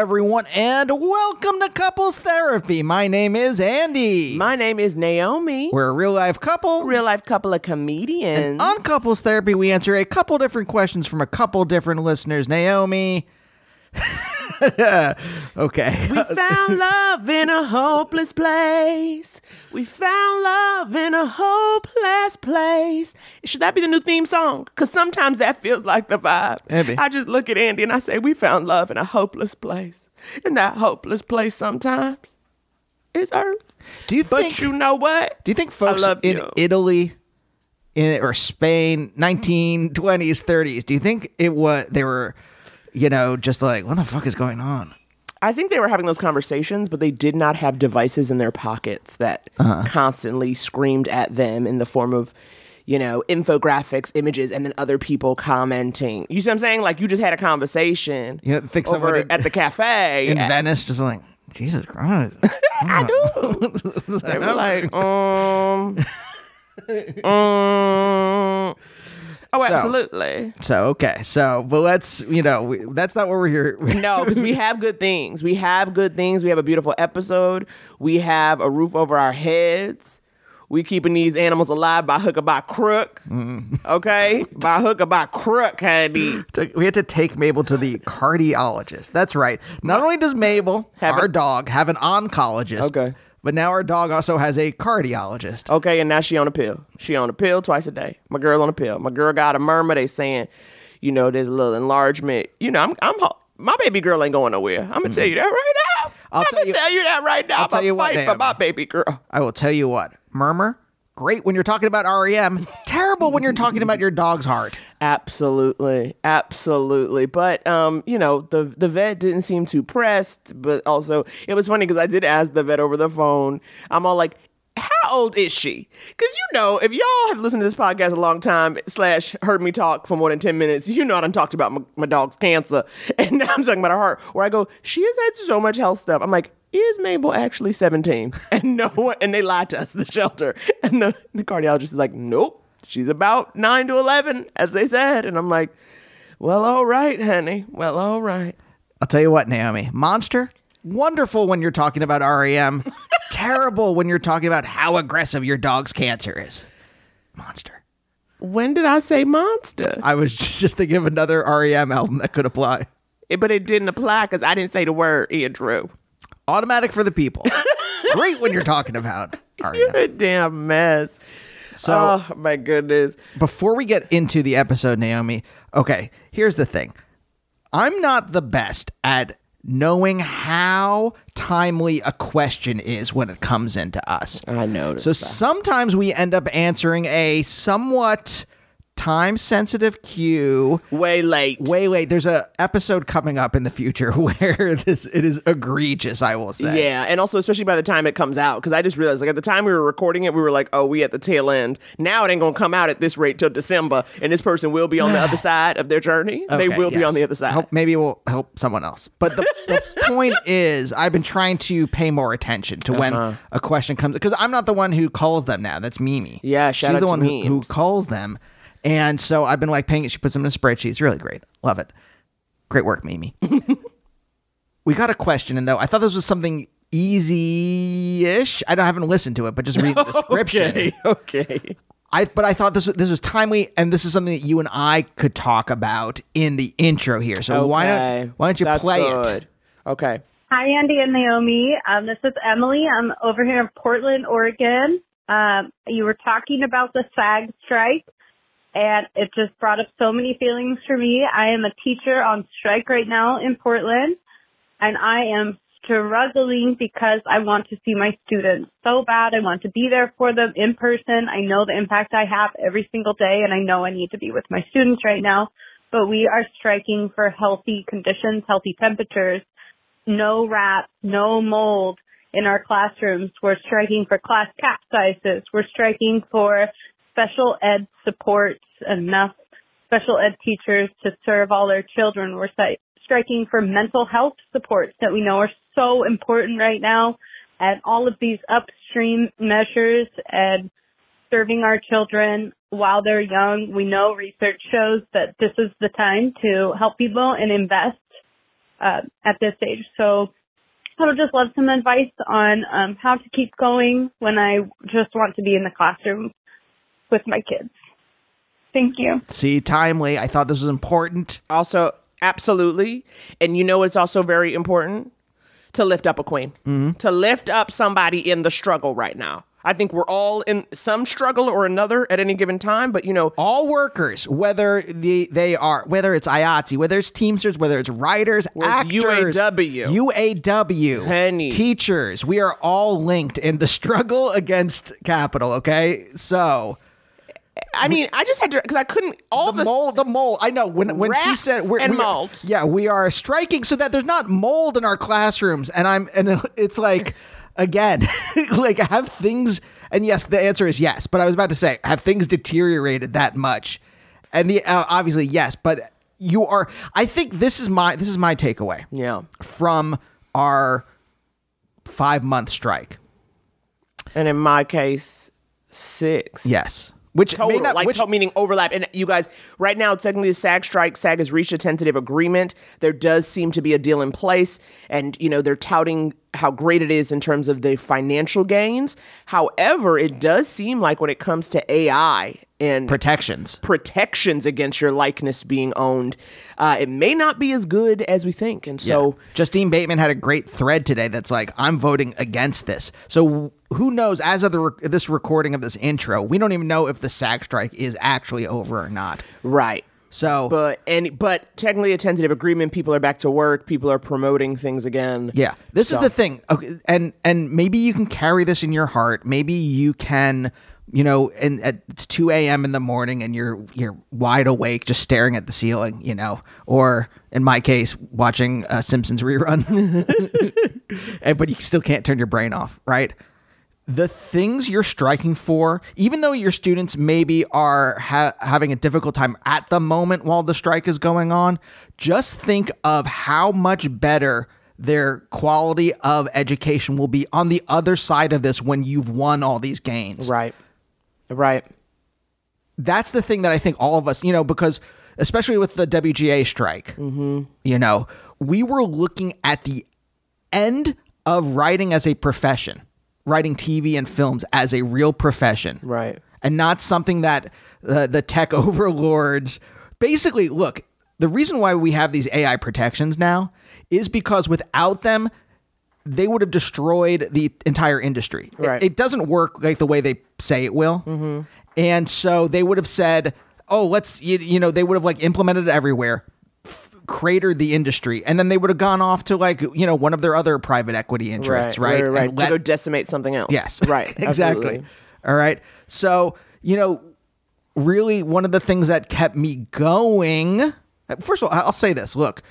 Everyone, and welcome to Couples Therapy. My name is Andy. My name is Naomi. We're a real life couple. real life couple of comedians. On Couples Therapy, we answer a couple different questions from a couple different listeners. Naomi. okay. we found love in a hopeless place. We found love in a hopeless place. Should that be the new theme song? Because sometimes that feels like the vibe. Maybe. I just look at Andy and I say, We found love in a hopeless place. And that hopeless place sometimes is Earth. Do you But think? you know what? do you think folks love in you. Italy, in or Spain, 1920s, 30s, do you think it was they were, you know, just like what the fuck is going on? I think they were having those conversations, but they did not have devices in their pockets that Uh-huh. constantly screamed at them in the form of, you know, infographics, images, and then other people commenting. You see what I'm saying? Like you just had a conversation You know, think over in- at the cafe. In and Venice, just like Jesus Christ. I do. they were like, um, um. Oh, So- absolutely. So okay, so but let's you know we, that's not what we're here. No, because we have good things. We have good things. We have a beautiful episode. We have a roof over our heads. We keeping these animals alive by hook or by crook. Mm-hmm. Okay, by hook or by crook, honey. we had to take Mabel to the cardiologist. That's right. Not only does Mabel, Have our a- dog, have an oncologist, Okay. But now our dog also has a cardiologist. Okay, and now she on a pill. She on a pill twice a day. My girl on a pill. My girl got a murmur. They saying, you know, there's a little enlargement. You know, I'm, I'm, my baby girl ain't going nowhere. I'm gonna tell you that right now. I'll I'm tell gonna you- tell you that right now. I'll I'm tell you what, fight for my baby girl. I will tell you what, murmur, great when you're talking about REM, terrible when you're talking about your dog's heart. Absolutely, absolutely. But um, you know, the the vet didn't seem too pressed. But also, it was funny because I did ask the vet over the phone. I'm all like, "How old is she?" Because you know, if y'all have listened to this podcast a long time slash heard me talk for more than ten minutes, you know I done talked about my, my dog's cancer, and now I'm talking about her heart. Where I go, she has had so much health stuff. I'm like. Is Mabel actually 17? And no one, and they lied to us, the shelter. And the, the cardiologist is like, nope, she's about 9 to 11 as they said and i'm like well all right honey well all right I'll tell you what, Naomi, monster, wonderful when you're talking about REM, terrible when you're talking about how aggressive your dog's cancer is. Monster. when did i say monster I was just thinking of another REM album that could apply. It- but it didn't apply because i didn't say the word ian drew Automatic for the people. Great when you're talking about you're a damn mess So- oh my goodness Before we get into the episode, Naomi, okay, here's the thing. I'm not the best at knowing how timely a question is when it comes into us. i noticed So sometimes we end up answering a somewhat time sensitive cue. Way late. Way late. There's a episode coming up in the future where this it is egregious. I will say. Yeah, and also especially by the time it comes out, because I just realized like at the time we were recording it, we were like, oh, we at the tail end. Now it ain't gonna come out at this rate till December, and this person will be on the other side of their journey. they Okay, will be on the other side. Hope- maybe it will help someone else. But the, the point is, I've been trying to pay more attention to when Uh-huh. a question comes because I'm not the one who calls them now. That's Mimi. Yeah, shout she's the to one who, who calls them, and so I've been like paying it. She puts them in a spreadsheet. It's really great. Love it. Great work, Mimi. we got a question, and though I thought this was something easy-ish. I don't I haven't listened to it, but just read the description. okay, okay. I but I thought this was this was timely, and this is something that you and I could talk about in the intro here. So why Okay. don't why don't you That's play good. it? Okay. Hi, Andy and Naomi. Um, this is Emily. I'm over here in Portland, Oregon. Um, you were talking about the SAG strike, and it just brought up so many feelings for me. I am a teacher on strike right now in Portland, and I am struggling because I want to see my students so bad. I want to be there for them in person. I know the impact I have every single day, and I know I need to be with my students right now. But we are striking for healthy conditions, healthy temperatures no rats, no mold in our classrooms. We're striking for class cap sizes. We're striking for special ed supports enough special ed teachers to serve all our children. We're striking for mental health supports that we know are so important right now and all of these upstream measures and serving our children while they're young. We know research shows that this is the time to help people and invest uh, at this stage. So I would just love some advice on um, how to keep going when I just want to be in the classroom with my kids. Thank you. See, timely. I thought this was important. Also, absolutely. And you know it's also very important to lift up a queen. Mm-hmm. To lift up somebody in the struggle right now. I think we're all in some struggle or another at any given time, but you know, All workers, whether the they are whether it's IATSE, whether it's Teamsters, whether it's writers, Whether actors, UAW. UAW, Penny. teachers, we are all linked in the struggle against capital. Okay, so I mean, I just had to because I couldn't all the, the, mold, the mold. I know when when she said we're, and we are- mold. yeah, we are striking so that there's not mold in our classrooms, and I'm and it's like again, like have things. And yes, the answer is yes. But I was about to say, have things deteriorated that much? And the uh, obviously yes, but you are. I think this is my this is my takeaway yeah. from our five month strike. And in my case, six. Yes, which total, may not like which, to- meaning overlap. And you guys, right now, it's technically, the SAG strike, SAG has reached a tentative agreement. There does seem to be a deal in place, and you know they're touting how great it is in terms of the financial gains. However, it does seem like when it comes to AI and protections. protections against your likeness being owned, uh, it may not be as good as we think. And so, Justine Bateman had a great thread today that's like, I'm voting against this. So who knows? As of the rec- this recording of this intro, we don't even know if the SAG strike is actually over or not. right. So But and but technically a tentative agreement. People are back to work. People are promoting things again. yeah, this So- is the thing. Okay, and and maybe you can carry this in your heart. Maybe you can. You know, and at it's two a.m. in the morning, and you're you're wide awake, just staring at the ceiling. You know, or in my case, watching a Simpsons rerun. and, but you still can't turn your brain off, right? the things you're striking for, even though your students maybe are ha- having a difficult time at the moment while the strike is going on, just think of how much better their quality of education will be on the other side of this when you've won all these gains. Right. Right. That's the thing that I think all of us, you know, because especially with the WGA strike, you know, we were looking at the end of writing as a profession, writing TV and films as a real profession. Right. And not something that uh, the tech overlords basically look. The reason why we have these AI protections now is because without them, they would have destroyed the entire industry. It- Right. It, doesn't work like the way they say it will. Mm-hmm. And so they would have said, oh, let's, you, you know, they would have like implemented it everywhere, f- cratered the industry, and then they would have gone off to like, you know, one of their other private equity interests, right? Right. Right. And to go decimate something else. Yes. Right. exactly. absolutely. All right. So, you know, really one of the things that kept me going. Uh, first of all, I'll say this: look,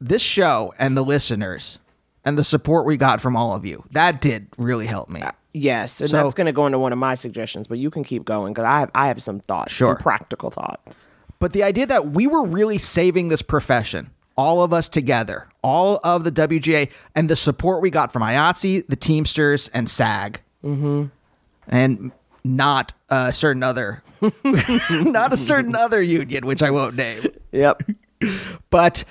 this show and the listeners and the support we got from all of you that did really help me. Yes, and So- that's going to go into one of my suggestions, but you can keep going because I have I have some thoughts, Sure. some practical thoughts. But the idea that we were really saving this profession, all of us together, all of the WGA, and the support we got from IATSE, the Teamsters, and SAG, mm-hmm. and not a certain other, not a certain other union, which I won't name. Yep. But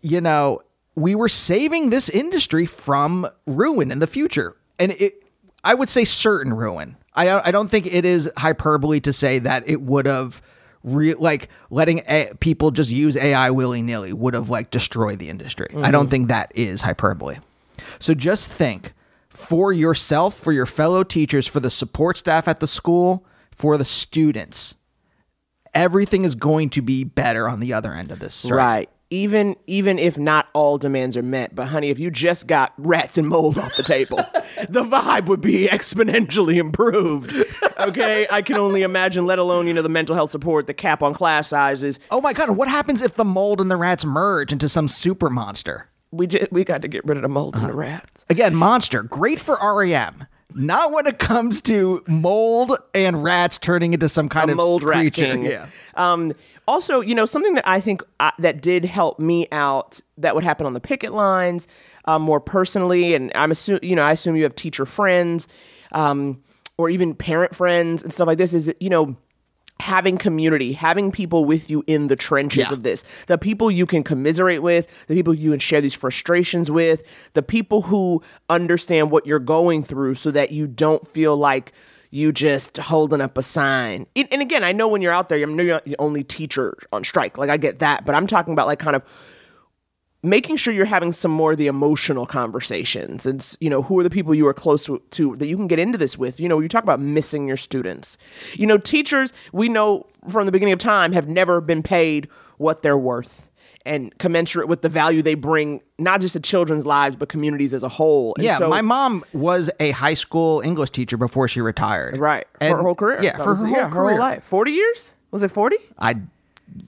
you know, we were saving this industry from ruin in the future, and it. I would say certain ruin. I I don't think it is hyperbole to say that it would have. Re- like letting a- people just use AI willy nilly would have like destroyed the industry. I don't mm-hmm. think that is hyperbole. So just think for yourself, for your fellow teachers, for the support staff at the school, for the students. Everything is going to be better on the other end of this. Right. Even even if not all demands are met, but honey, if you just got rats and mold off the table, the vibe would be exponentially improved. Okay, I can only imagine. Let alone you know the mental health support, the cap on class sizes. Oh my god, what happens if the mold and the rats merge into some super monster? We just, we got to get rid of the mold Uh-huh. and the rats. Again, monster, great for REM. Not when it comes to mold and rats turning into some kind a of mold creature. Yeah. Um, also, you know, something that I think uh, that did help me out that would happen on the picket lines um, more personally, and I'm assume you know I assume you have teacher friends um, or even parent friends and stuff like this. Is you know having community, having people with you in the trenches Yeah. of this, the people you can commiserate with, the people you can share these frustrations with, the people who understand what you're going through so that you don't feel like you just holding up a sign. And and again, I know when you're out there, I know you're not the only teacher on strike. Like I get that, but I'm talking about like kind of making sure you're having some more of the emotional conversations. And you know who are the people you are close to, that you can get into this with? You know you talk about missing your students. You know teachers we know from the beginning of time have never been paid what they're worth and commensurate with the value they bring not just to children's lives but communities as a whole. And Yeah, so- my mom was a high school English teacher before she retired. right for And- her whole career. Yeah, That for was- her whole yeah, career. life. 40 years? Was it 40 I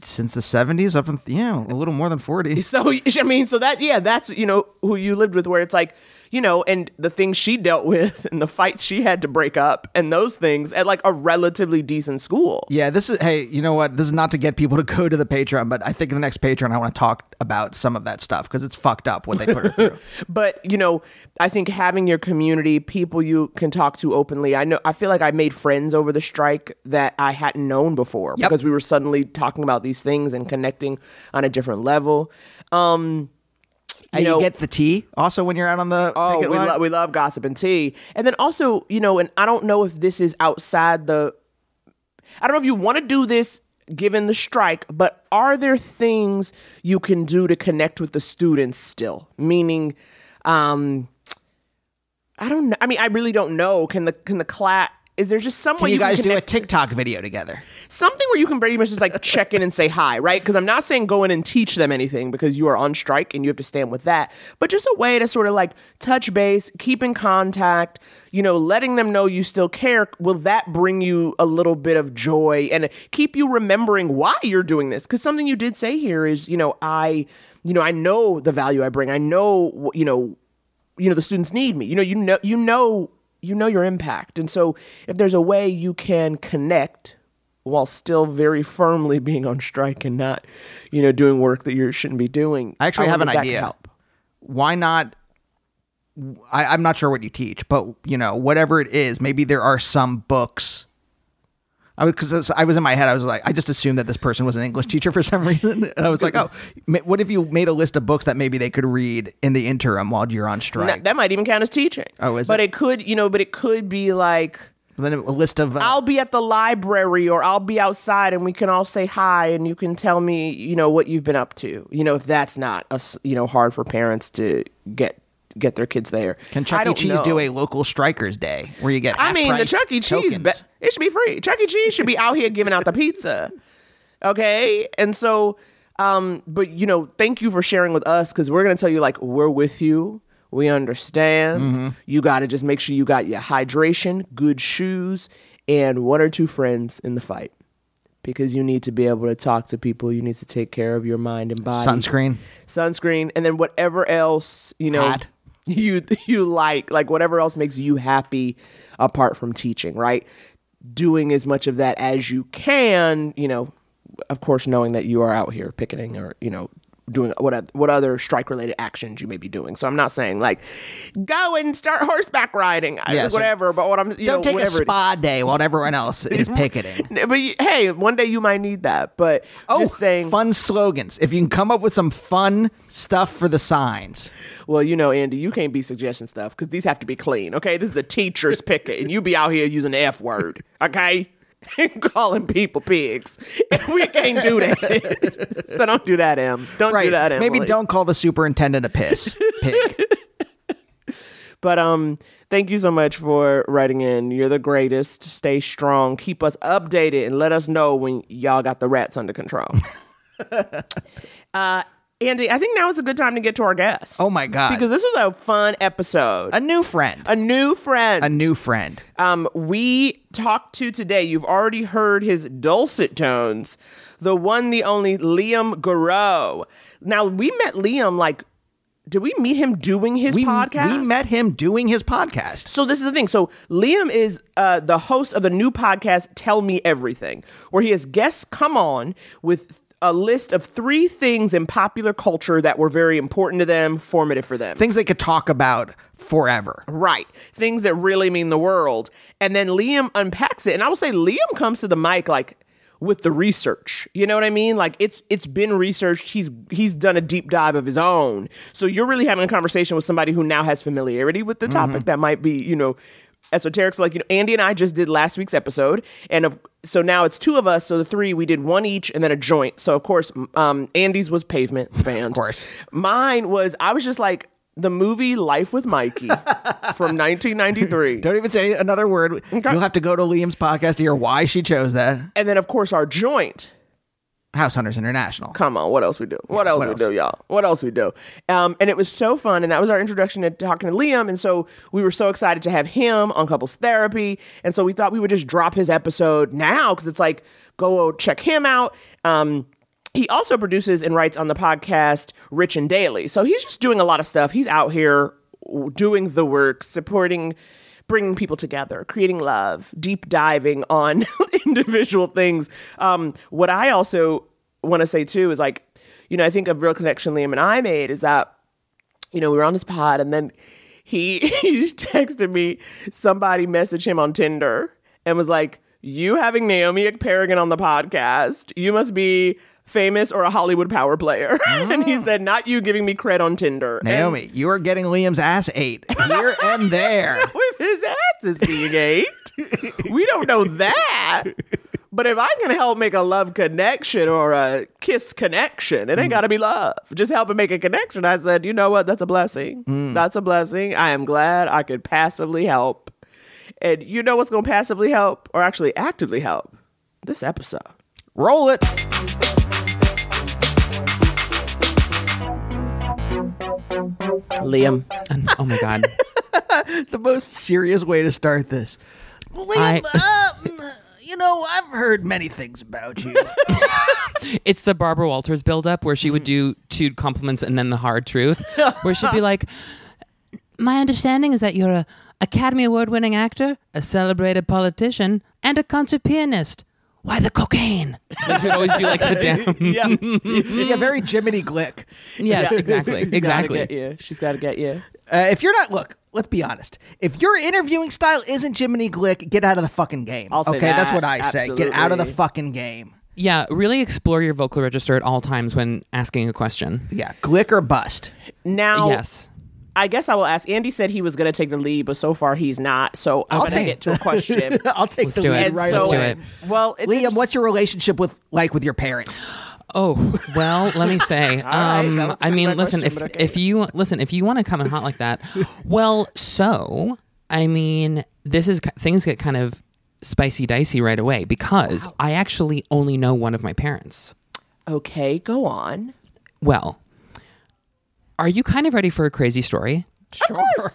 since the 70s up in yeah, a little more than 40. So I mean, so that yeah, that's you know who you lived with, where it's like you know, and the things she dealt with and the fights she had to break up and those things at like a relatively decent school. Yeah, this is hey, you know what? This is not to get people to go to the Patreon, but I think in the next Patreon I want to talk about some of that stuff because it's fucked up what they put her through. But you know, I think having your community, people you can talk to openly. I know I feel like I made friends over the strike that I hadn't known before Yep. because we were suddenly talking about these things and connecting on a different level. Um you, know- get the tea also when you're out on the Oh, we, line? lo- we love gossip and tea. And then also, you know, and I don't know if this is outside the. I don't know if you want to do this given the strike, but are there things you can do to connect with the students still? Meaning, um, I don't know. I mean, I really don't know. Can the can the class? Is there just some Can way you guys can do a TikTok video together? something where you can pretty much just like check in and say hi, right? Because I'm not saying go in and teach them anything because you are on strike and you have to stand with that, but just a way to sort of like touch base, keep in contact, you know, letting them know you still care. Will that bring you a little bit of joy and keep you remembering why you're doing this? Because something you did say here is, you know, I, you know, I know the value I bring. I know, you know, you know the students need me you know you know you know you know your impact and so if there's a way you can connect while still very firmly being on strike and not you know doing work that you shouldn't be doing I actually have an if that could idea. Why not? I, I'm not sure what you teach, but you know, whatever it is, maybe there are some books. I because I was in my head, I was like, I just assumed that this person was an English teacher for some reason, and I was like, oh, what if you made a list of books that maybe they could read in the interim while you're on strike? That, that might even count as teaching Oh, is but it? it could you know but it could be like then a list of uh, I'll be at the library or I'll be outside and we can all say hi and you can tell me, you know, what you've been up to. You know, if that's not a, you know, hard for parents to get get their kids there. Can Chuck E. Cheese know. do a local strikers day where you get? I mean, the Chuck E. Cheese, be- it should be free. Chuck E. Cheese should be out here giving out the pizza. Okay. And so, um, but you know, thank you for sharing with us because we're going to tell you, like, we're with you. We understand. Mm-hmm. You got to just make sure you got your hydration, good shoes, and one or two friends in the fight because you need to be able to talk to people. You need to take care of your mind and body. Sunscreen. sunscreen, and then whatever else you know Hat. You you like, like whatever else makes you happy apart from teaching, right? Doing as much of that as you can, you know, of course, knowing that you are out here picketing or you know doing what what other strike related actions you may be doing. So I'm not saying like go and start horseback riding, Yeah, so whatever. but what I'm you Don't know take a whatever. it- spa day while everyone else is picketing. but hey, one day you might need that. But Oh, just saying, fun slogans. If you can come up with some fun stuff for the signs. Well, you know, Andy, you can't be suggesting stuff because these have to be clean. Okay, this is a teacher's picket, and you be out here using the f word. Okay, calling people pigs, and we can't do that. so don't do that, Em. Don't do that, Emily. Maybe don't call the superintendent a piss pig. But um, thank you so much for writing in. You're the greatest. Stay strong. Keep us updated and let us know when y'all got the rats under control. uh, Andy, I think now is a good time to get to our guest. Oh my god. Because this was a fun episode. a new friend. a new friend. A new friend. um, we talked to today. You've already heard his dulcet tones. The one, the only Liam Gareau. Now we met Liam. Like, did we meet him doing his We, podcast? we met him doing his podcast. So this is the thing. So Liam is uh, the host of the new podcast, Tell Me Everything, where he has guests come on with a list of three things in popular culture that were very important to them, formative for them. Things they could talk about forever. Right. Things that really mean the world. And then Liam unpacks it. And I will say Liam comes to the mic like with the research. You know what I mean? Like it's it's been researched. He's he's done a deep dive of his own. So you're really having a conversation with somebody who now has familiarity with the mm-hmm. topic that might be, you know, esoteric. So like, you know, Andy and I just did last week's episode. And of so now it's two of us. So the three, we did one each and then a joint. So of course, um, Andy's was pavement band. of course. Mine was I was just like the movie Life with Mikey from 1993. Don't even say another word. You'll have to go to Liam's podcast to hear why she chose that. And then of course our joint. House Hunters International. Come on, what else we do? What else what we else? do, y'all? What else we do? Um, and it was so fun, and that was our introduction to talking to Liam. And so we were so excited to have him on couples therapy. And so we thought we would just drop his episode now because it's like go check him out. Um, he also produces and writes on the podcast Rich and Daily. So he's just doing a lot of stuff. He's out here doing the work, supporting, bringing people together, creating love, deep diving on individual things. Um, what I also want to say too is like, you know, I think a real connection Liam and I made is that, you know, we were on this pod and then he he texted me, somebody messaged him on Tinder and was like, You having Naomi Ekperigin on the podcast, you must be famous or a Hollywood power player. and he ah. said, Not you giving me cred on Tinder. And- Naomi, you are getting Liam's ass ate here and there. with his ass is being ate. we don't know that. But if I can help make a love connection or a kiss connection, it ain't got to be love. Just help it make a connection. I said, you know what? That's a blessing. That's a blessing. I am glad I could passively help. And you know what's going to passively help or actually actively help? This episode. Roll it. Liam. And- oh my god. The most serious way to start this. Liam, uh, you know, I've heard many things about you. It's the Barbara Walters buildup where she would mm. do two compliments and then the hard truth, where she'd be like, "My understanding is that you're a Academy Award winning actor, a celebrated politician, and a concert pianist. Why the cocaine?" She would always do like the down. yeah. yeah, very Jiminy Glick. yes, exactly, She's gotta exactly. get you. She's got to get you. Uh, if you're not, look, let's be honest. If your interviewing style isn't Jiminy Glick, get out of the fucking game. I'll say okay, that's what I say. Get out of the fucking game. Yeah, really explore your vocal register at all times when asking a question. Yeah, Glick or bust. Now, Yes. I guess I will ask. Andy said he was going to take the lead, but so far he's not. So I'm going to get to a question. I'll take Let's the do lead it. right Let's do away. it. Well, it's Liam, interest- what's your relationship with like with your parents? Oh well, let me say. right, um, a I mean, listen. question, If okay. if you listen, if you want to come in hot like that, well, so I mean, this is things get kind of spicy dicey right away because I actually only know one of my parents. okay, go on. Well, are you kind of ready for a crazy story? Of course,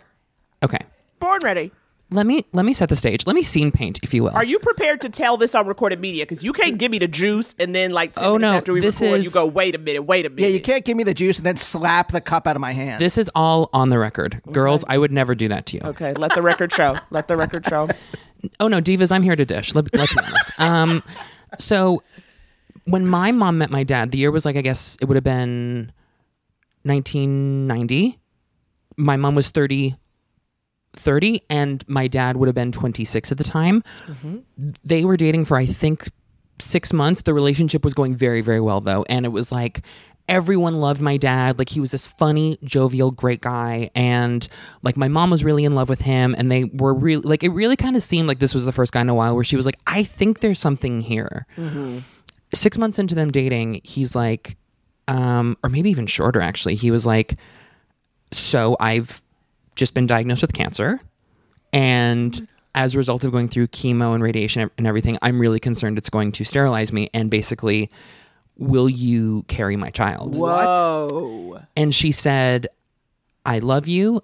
Okay. born ready. Let me let me set the stage. Let me scene paint, if you will. Are you prepared to tell this on recorded media? Because you can't give me the juice and then like Oh, no, after we this record, is- you go, wait a minute, wait a minute. Yeah, you can't give me the juice and then slap the cup out of my hand. This is all on the record. Girls, I would never do that to you. Okay, let the record show. Let the record show. Oh no, divas, I'm here to dish. Let, let's be honest. Um, so when my mom met my dad, the year was like I guess it would have been 1990. My mom was 30 30 and my dad would have been 26 at the time. They were dating for I think 6 months. The relationship was going very very well though and it was like everyone loved my dad like he was this funny jovial great guy and like my mom was really in love with him and they were really like it really kind of seemed like this was the first guy in a while where she was like I think there's something here. Six months into them dating, he's like, um, or maybe even shorter actually. He was like, so I've just been diagnosed with cancer, and as a result of going through chemo and radiation and everything, I'm really concerned it's going to sterilize me. And basically, will you carry my child? Whoa. And she said, I love you,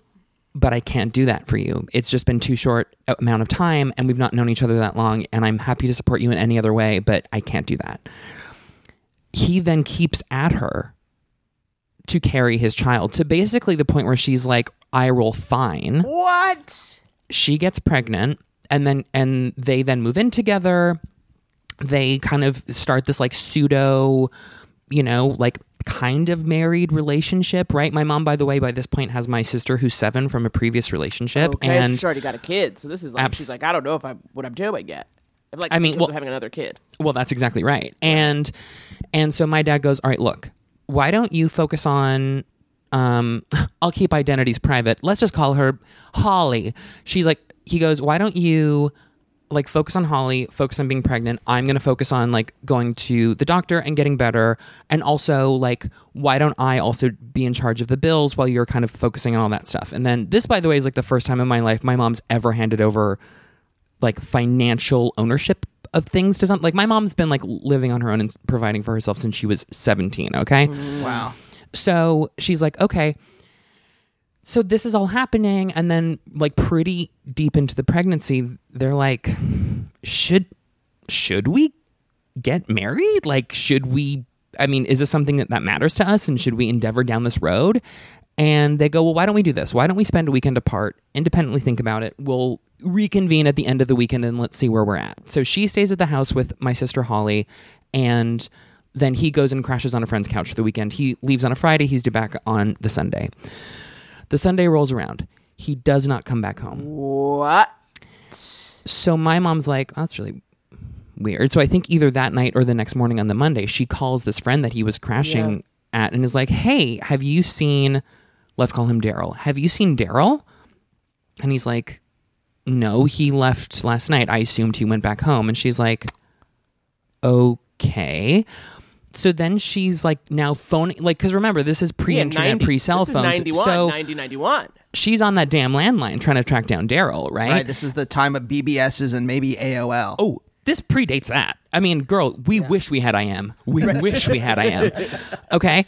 but I can't do that for you. It's just been too short amount of time and we've not known each other that long and I'm happy to support you in any other way, but I can't do that. He then keeps at her to carry his child to basically the point where she's like, I roll fine What? she gets pregnant and then and they then move in together they kind of start this like pseudo you know like kind of married relationship right my mom by the way by this point has my sister who's seven from a previous relationship Okay, and she's already got a kid. So this is like, Abs- she's like, I don't know if I'm what I'm doing yet. I'm like, I mean, well- having another kid. Well, that's exactly right. And and so my dad goes, "All right, look. Why don't you focus on um I'll keep identities private. Let's just call her Holly." She's like he goes, "Why don't you like focus on Holly, focus on being pregnant. I'm going to focus on like going to the doctor and getting better and also like why don't I also be in charge of the bills while you're kind of focusing on all that stuff." And then this by the way is like the first time in my life my mom's ever handed over like financial ownership of things to something. Like my mom's been like living on her own and providing for herself since she was 17, okay? Mm. wow. So she's like, okay. So this is all happening and then like pretty deep into the pregnancy, they're like should should we get married? Like should we I mean, is this something that that matters to us and should we endeavor down this road? And they go, "Well, why don't we do this? Why don't we spend a weekend apart, independently think about it. We'll reconvene at the end of the weekend and let's see where we're at." So she stays at the house with my sister Holly and then he goes and crashes on a friend's couch for the weekend. He leaves on a Friday, he's due back on the Sunday. The Sunday rolls around. He does not come back home. What? So my mom's like, oh, that's really weird. So I think either that night or the next morning on the Monday, she calls this friend that he was crashing at and is like, hey, have you seen, let's call him Daryl. Have you seen Daryl? And he's like, no, he left last night. I assumed he went back home. And she's like, okay. So then she's like now phoning, like, because remember, this is pre Yeah, internet, 90 pre cell this is phones. 91, so 90, 91. she's on that damn landline trying to track down Daryl, right? Right. This is the time of BBSs and maybe AOL. Oh, this predates that. I mean, girl, we wish we had I am. We wish we had I am. Okay.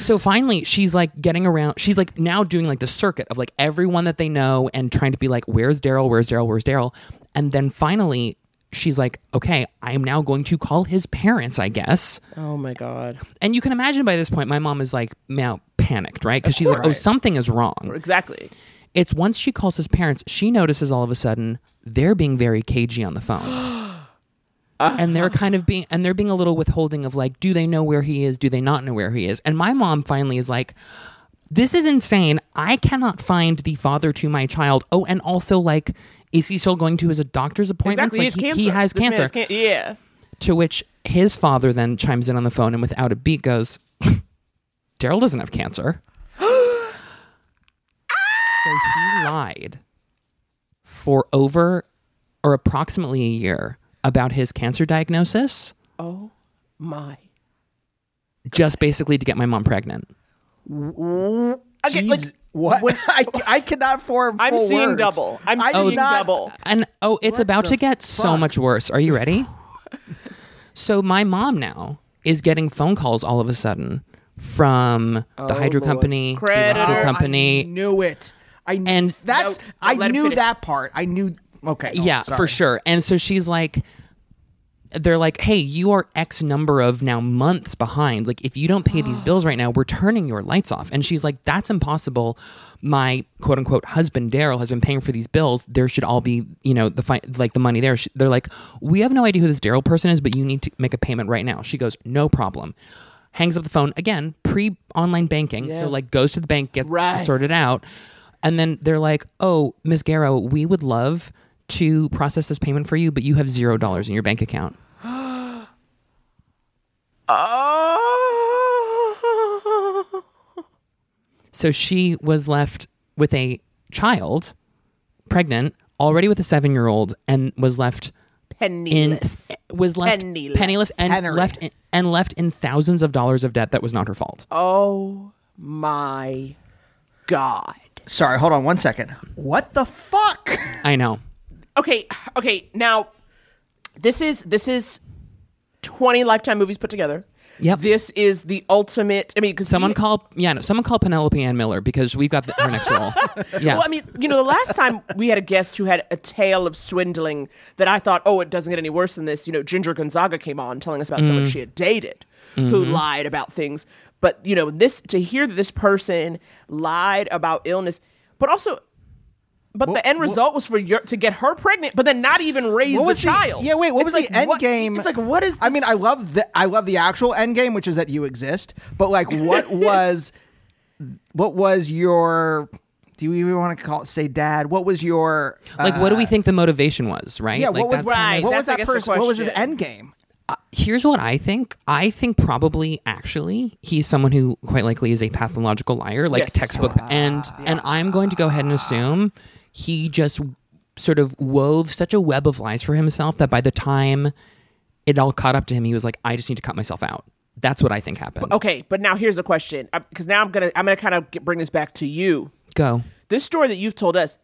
So finally, she's like getting around. She's like now doing like the circuit of like everyone that they know and trying to be like, where's Daryl? Where's Daryl? Where's Daryl? And then finally, she's like, okay, I am now going to call his parents, I guess. Oh my god. And you can imagine by this point, my mom is like now panicked, right? Because she's like, oh, something is wrong. Exactly. It's once she calls his parents, she notices all of a sudden they're being very cagey on the phone. and they're uh-huh. kind of being and they're being a little withholding of like, do they know where he is? Do they not know where he is? And my mom finally is like, this is insane. I cannot find the father to my child. Oh, and also like, is he still going to his doctor's appointments? Exactly. Like he has he, cancer. he has This cancer. can- yeah. To which his father then chimes in on the phone and without a beat goes, Daryl doesn't have cancer. so he lied for over or approximately a year about his cancer diagnosis, Oh my. just basically to get my mom pregnant. Okay, like Jeez, what? I, I cannot form. I'm full seeing words. double. I'm I seeing not- double. And oh, it's about to get so much worse. Are you ready? so my mom now is getting phone calls all of a sudden from the oh, hydro boy. company, the Creditor. electric I knew it. I And- that's No, I knew that part. I knew. Okay. on, yeah, for sure. And so she's like, they're like, hey, you are X number of now months behind. Like, if you don't pay these bills right now, we're turning your lights off. And she's like, that's impossible. My quote unquote husband Daryl has been paying for these bills. There should all be, you know, the fi- like the money there. She- They're like, we have no idea who this Daryl person is, but you need to make a payment right now. She goes, no problem. Hangs up the phone again, pre online banking. So like goes to the bank, gets Right. sorted out. And then they're like, "Oh, Miss Gareau, we would love to process this payment for you, but you have zero dollars in your bank account." Oh. So she was left with a child, pregnant, already with a seven-year-old, and was left in Penniless. was left Penniless. penniless and Henry. left in, and left in thousands of dollars of debt that was not her fault. Oh my God. Sorry. Hold on one second. What the fuck? I know. Okay, okay. Now, this is this is twenty Lifetime movies put together. Yep. This is the ultimate. I mean, Someone call yeah, no, someone call Penelope Ann Miller because we've got the, her next role. Yeah. Well, I mean, you know, the last time we had a guest who had a tale of swindling that I thought, oh, it doesn't get any worse than this. You know, Ginger Gonzaga came on telling us about Mm. someone she had dated who lied about things. But, you know, this to hear that this person lied about illness, but also. But the end result was for your to get her pregnant, but then not even raise What the was the, child. Yeah, wait. What It's was like, the end what- game? It's like what is? I mean, I love the I love the actual end game, which is that you exist. But like, what was what was your? Do you even want to call it say dad? What was your like what do we uh, think the motivation was, right? Yeah, Like, what was that's Right, what that's, was that person? What was his end game? Uh, here's what I think. I think probably actually he's someone who quite likely is a pathological liar, like Yes. textbook. Ah, and and I'm going to go ahead and assume he just sort of wove such a web of lies for himself that by the time it all caught up to him, he was like, I just need to cut myself out. That's what I think happened. Okay, but now here's a question because now I'm gonna I'm gonna kind of bring this back to you. Go. This story that you've told us.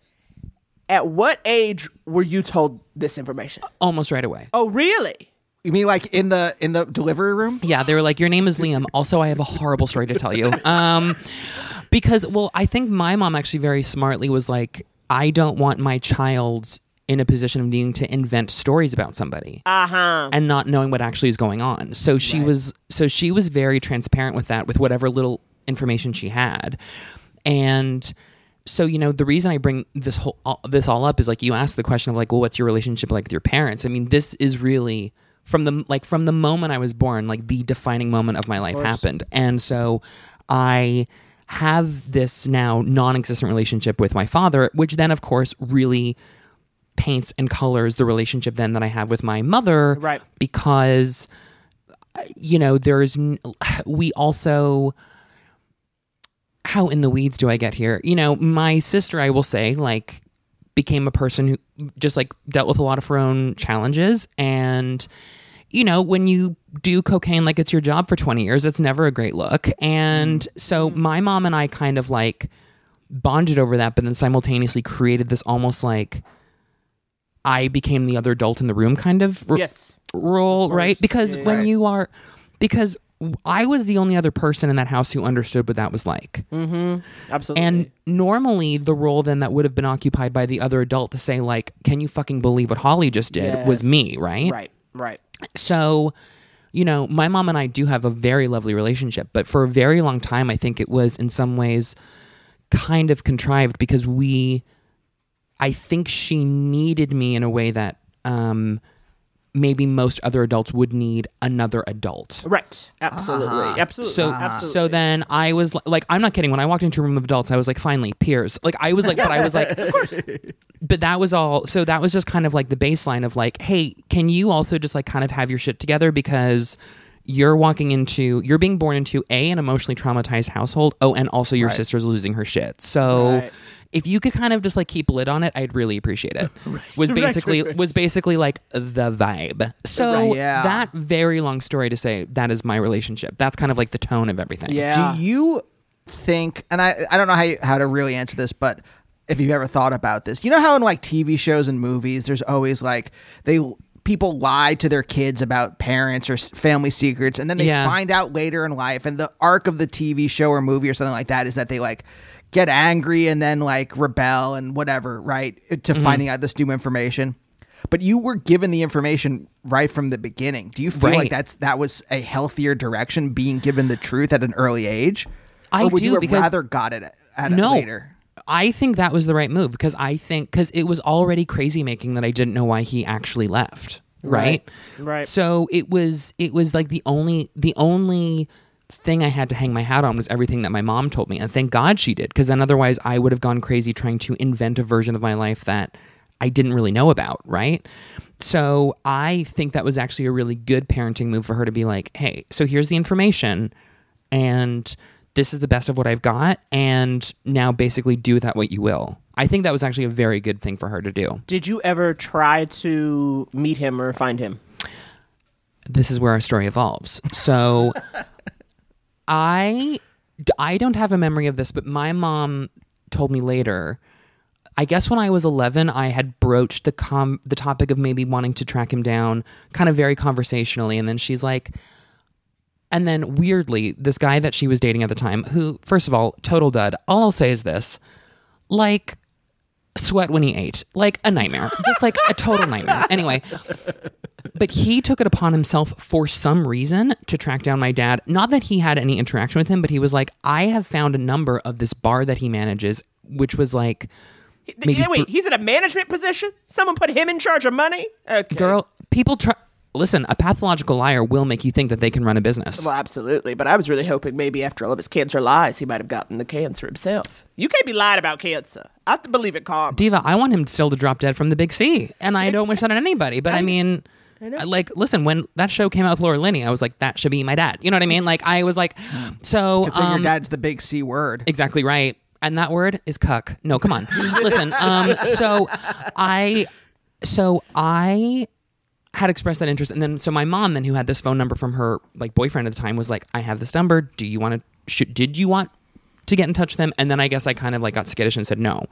At what age were you told this information? Almost right away. Oh, really? You mean like in the in the delivery room? Yeah, they were like, "Your name is Liam." Also, I have a horrible story to tell you. Um, because well, I think my mom actually very smartly was like, "I don't want my child in a position of needing to invent stories about somebody Uh-huh. and not knowing what actually is going on." So she was, so she was very transparent with that, with whatever little information she had, and. So you know the reason I bring this whole all, this all up is like you asked the question of like well what's your relationship like with your parents I mean this is really from the like from the moment I was born like the defining moment of my life happened and so I have this now non-existent relationship with my father which then of course really paints and colors the relationship then that I have with my mother Right. because you know there's we also how in the weeds do I get here? You know, my sister, I will say, like, became a person who just like dealt with a lot of her own challenges. And, you know, when you do cocaine like it's your job for 20 years, it's never a great look. And mm-hmm. so my mom and I kind of like bonded over that, but then simultaneously created this almost like I became the other adult in the room kind of r- Yes. role, right? Because Yeah. when Right. you are, because I was the only other person in that house who understood what that was like. Mm-hmm. Absolutely. And normally, the role then that would have been occupied by the other adult to say, like, can you fucking believe what Holly just did was me, right? right, right. So, you know, my mom and I do have a very lovely relationship, but for a very long time, I think it was in some ways kind of contrived because we, I think she needed me in a way that um, maybe most other adults would need another adult. Right. Absolutely. Uh-huh. Absolutely. So, Absolutely. so then I was li- like, I'm not kidding. When I walked into a room of adults, I was like, finally, peers. Like, I was like, but I was like, of course. But that was all. So that was just kind of like the baseline of like, hey, can you also just like kind of have your shit together because you're walking into, you're being born into a an emotionally traumatized household. Oh, and also your sister's losing her shit. So. Right. If you could kind of just like keep lid on it, I'd really appreciate it. Was basically right, right. was basically like the vibe. So Right. Yeah. that very long story to say that is my relationship. That's kind of like the tone of everything. yeah. Do you think? And I I don't know how you, how to really answer this, but if you've ever thought about this, you know how in like TV shows and movies, there's always like they people lie to their kids about parents or family secrets, and then they Yeah. find out later in life, and the arc of the TV show or movie or something like that is that they like get angry and then like rebel and whatever, right? To Mm-hmm. finding out this new information. But you were given the information right from the beginning. Do you feel Right. like that's that was a healthier direction, being given the truth at an early age? I or would do, you have because- rather got it at no, it later? I think that was the right move because I think because it was already crazy making that I didn't know why he actually left. Right. Right. So it was it was like the only the only thing I had to hang my hat on was everything that my mom told me, and thank God she did because then otherwise I would have gone crazy trying to invent a version of my life that I didn't really know about. Right. So I think that was actually a really good parenting move for her to be like, hey, so here's the information, and this is the best of what I've got, and now basically do with that what you will. I think that was actually a very good thing for her to do. Did you ever try to meet him or find him? this is where our story evolves. So I I don't have a memory of this, but my mom told me later. I guess when I was 11, I had broached the com- the topic of maybe wanting to track him down, kind of very conversationally, and then she's like, and then weirdly, this guy that she was dating at the time, who, first of all, total dud. All I'll say is this, like, sweat when he ate, like a nightmare, just like a total nightmare. Anyway, but he took it upon himself for some reason to track down my dad. Not that he had any interaction with him, but he was like, I have found a number of this bar that he manages, which was like, maybe Yeah, wait, he's in a management position? Someone put him in charge of money? Okay. girl, people try. Listen, a pathological liar will make you think that they can run a business. Well, absolutely. But I was really hoping maybe after all of his cancer lies, he might have gotten the cancer himself. You can't be lying about cancer. I have to believe it, Carl. Diva, I want him still to drop dead from the big C, and I don't wish that on anybody. But I mean, like, listen, when that show came out with Laura Linney, I was like, that should be my dad. You know what I mean? Like, I was like, so Considering um, your dad's the big C word. exactly right. And that word is cuck. No, come on. Listen, um, so I, so I had expressed that interest, and then so my mom, then who had this phone number from her like boyfriend at the time, was like, I have this number. Do you want to? Should, did you want to get in touch with him? And then I guess I kind of like got skittish and said no.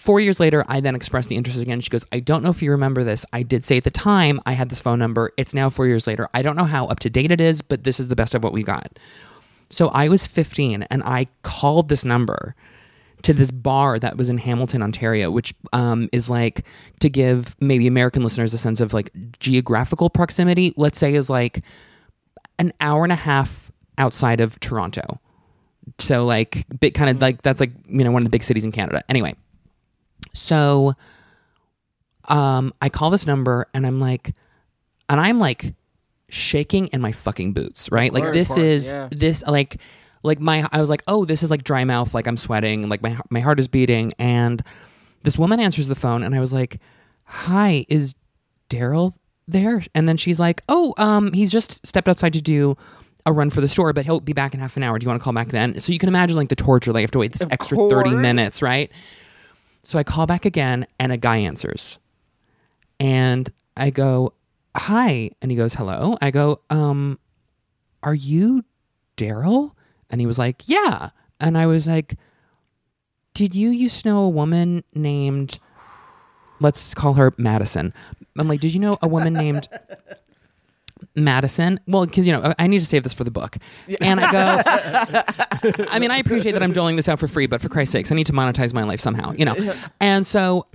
Four years later, I then expressed the interest again. She goes, I don't know if you remember this. I did say at the time I had this phone number. It's now four years later. I don't know how up to date it is, but this is the best of what we got. So I was 15 and I called this number to this bar that was in Hamilton, Ontario, which um, is like to give maybe American listeners a sense of like geographical proximity, let's say is like an hour and a half outside of Toronto. So like bit kind of like that's like, you know, one of the big cities in Canada. Anyway. So um I call this number and I'm like and I'm like shaking in my fucking boots, right? Like this is this like like my I was like, "Oh, this is like dry mouth, like I'm sweating, like my my heart is beating." And this woman answers the phone and I was like, "Hi, is Daryl there?" And then she's like, "Oh, um he's just stepped outside to do a run for the store, but he'll be back in half an hour. Do you want to call back then?" So you can imagine like the torture, like I have to wait this extra 30 minutes, right? So I call back again and a guy answers. And I go, "Hi." And he goes, "Hello." I go, "Um are you Daryl?" And he was like, Yeah. And I was like, Did you used to know a woman named, let's call her Madison? I'm like, Did you know a woman named Madison? Well, because, you know, I need to save this for the book. And I go, I mean, I appreciate that I'm doling this out for free, but for Christ's sakes, I need to monetize my life somehow, you know? And so,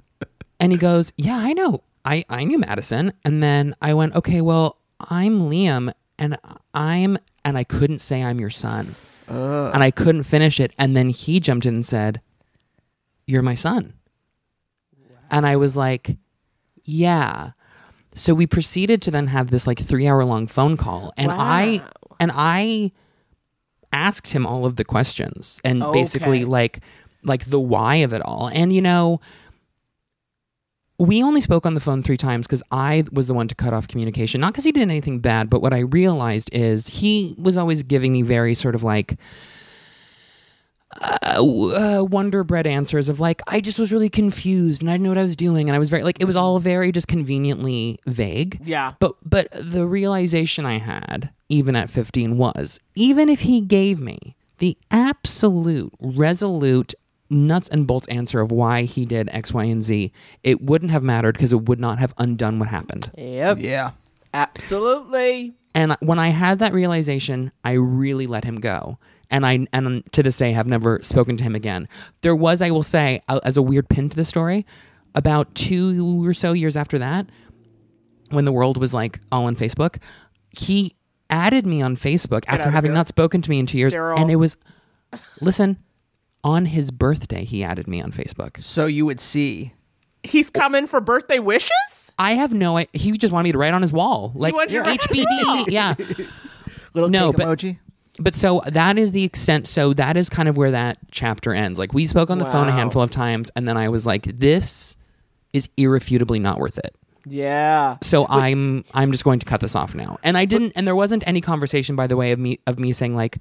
and he goes, Yeah, I know. I, I knew Madison. And then I went, Okay, well, I'm Liam and I'm, and I couldn't say I'm your son. And I couldn't finish it. And then he jumped in and said, You're my son. And I was like, Yeah. So we proceeded to then have this like three hour long phone call. And I, and I asked him all of the questions and basically like, like the why of it all. And you know, we only spoke on the phone three times because I was the one to cut off communication. Not because he did anything bad, but what I realized is he was always giving me very sort of like uh, uh, wonder bread answers of like I just was really confused and I didn't know what I was doing and I was very like it was all very just conveniently vague. Yeah. But but the realization I had even at 15 was even if he gave me the absolute resolute nuts and bolts answer of why he did X, Y, and Z, it wouldn't have mattered because it would not have undone what happened. Yep. Yeah. Absolutely. And when I had that realization, I really let him go. And I and to this day have never spoken to him again. There was, I will say, uh, as a weird pin to the story, about two or so years after that, when the world was like all on Facebook, he added me on Facebook after having here. not spoken to me in two years. Daryl. And it was, listen, on his birthday, he added me on Facebook. So you would see. He's coming for birthday wishes. I have no. He just wanted me to write on his wall, like wants you to write on his wall. HBD. Yeah, Little No, cake but- emoji. But so that is the extent. So that is kind of where that chapter ends. Like we spoke on the phone a Wow. handful of times, and then I was like, "This is irrefutably not worth it." Yeah. So I'm I'm just going to cut this off now. And I didn't. And there wasn't any conversation, by the way, of me of me saying like,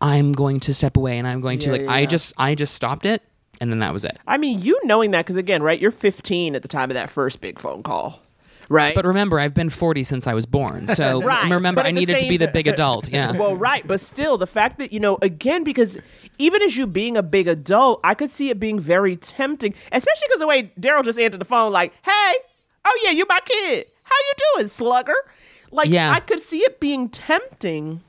"I'm going to step away," and I'm going to Yeah, like. yeah, I yeah. just I just stopped it, and then that was it. I mean, you knowing that because again, right? You're 15 at the time of that first big phone call, right? But remember, I've been 40 since I was born. So Right, remember, I needed to be the big adult. Yeah. well, right, but still, the fact that you know, again, because even as you being a big adult, I could see it being very tempting, especially because the way Daryl just answered the phone, like, "Hey, oh yeah, you my kid. How you doing, slugger?" Like, Yeah. I could see it being tempting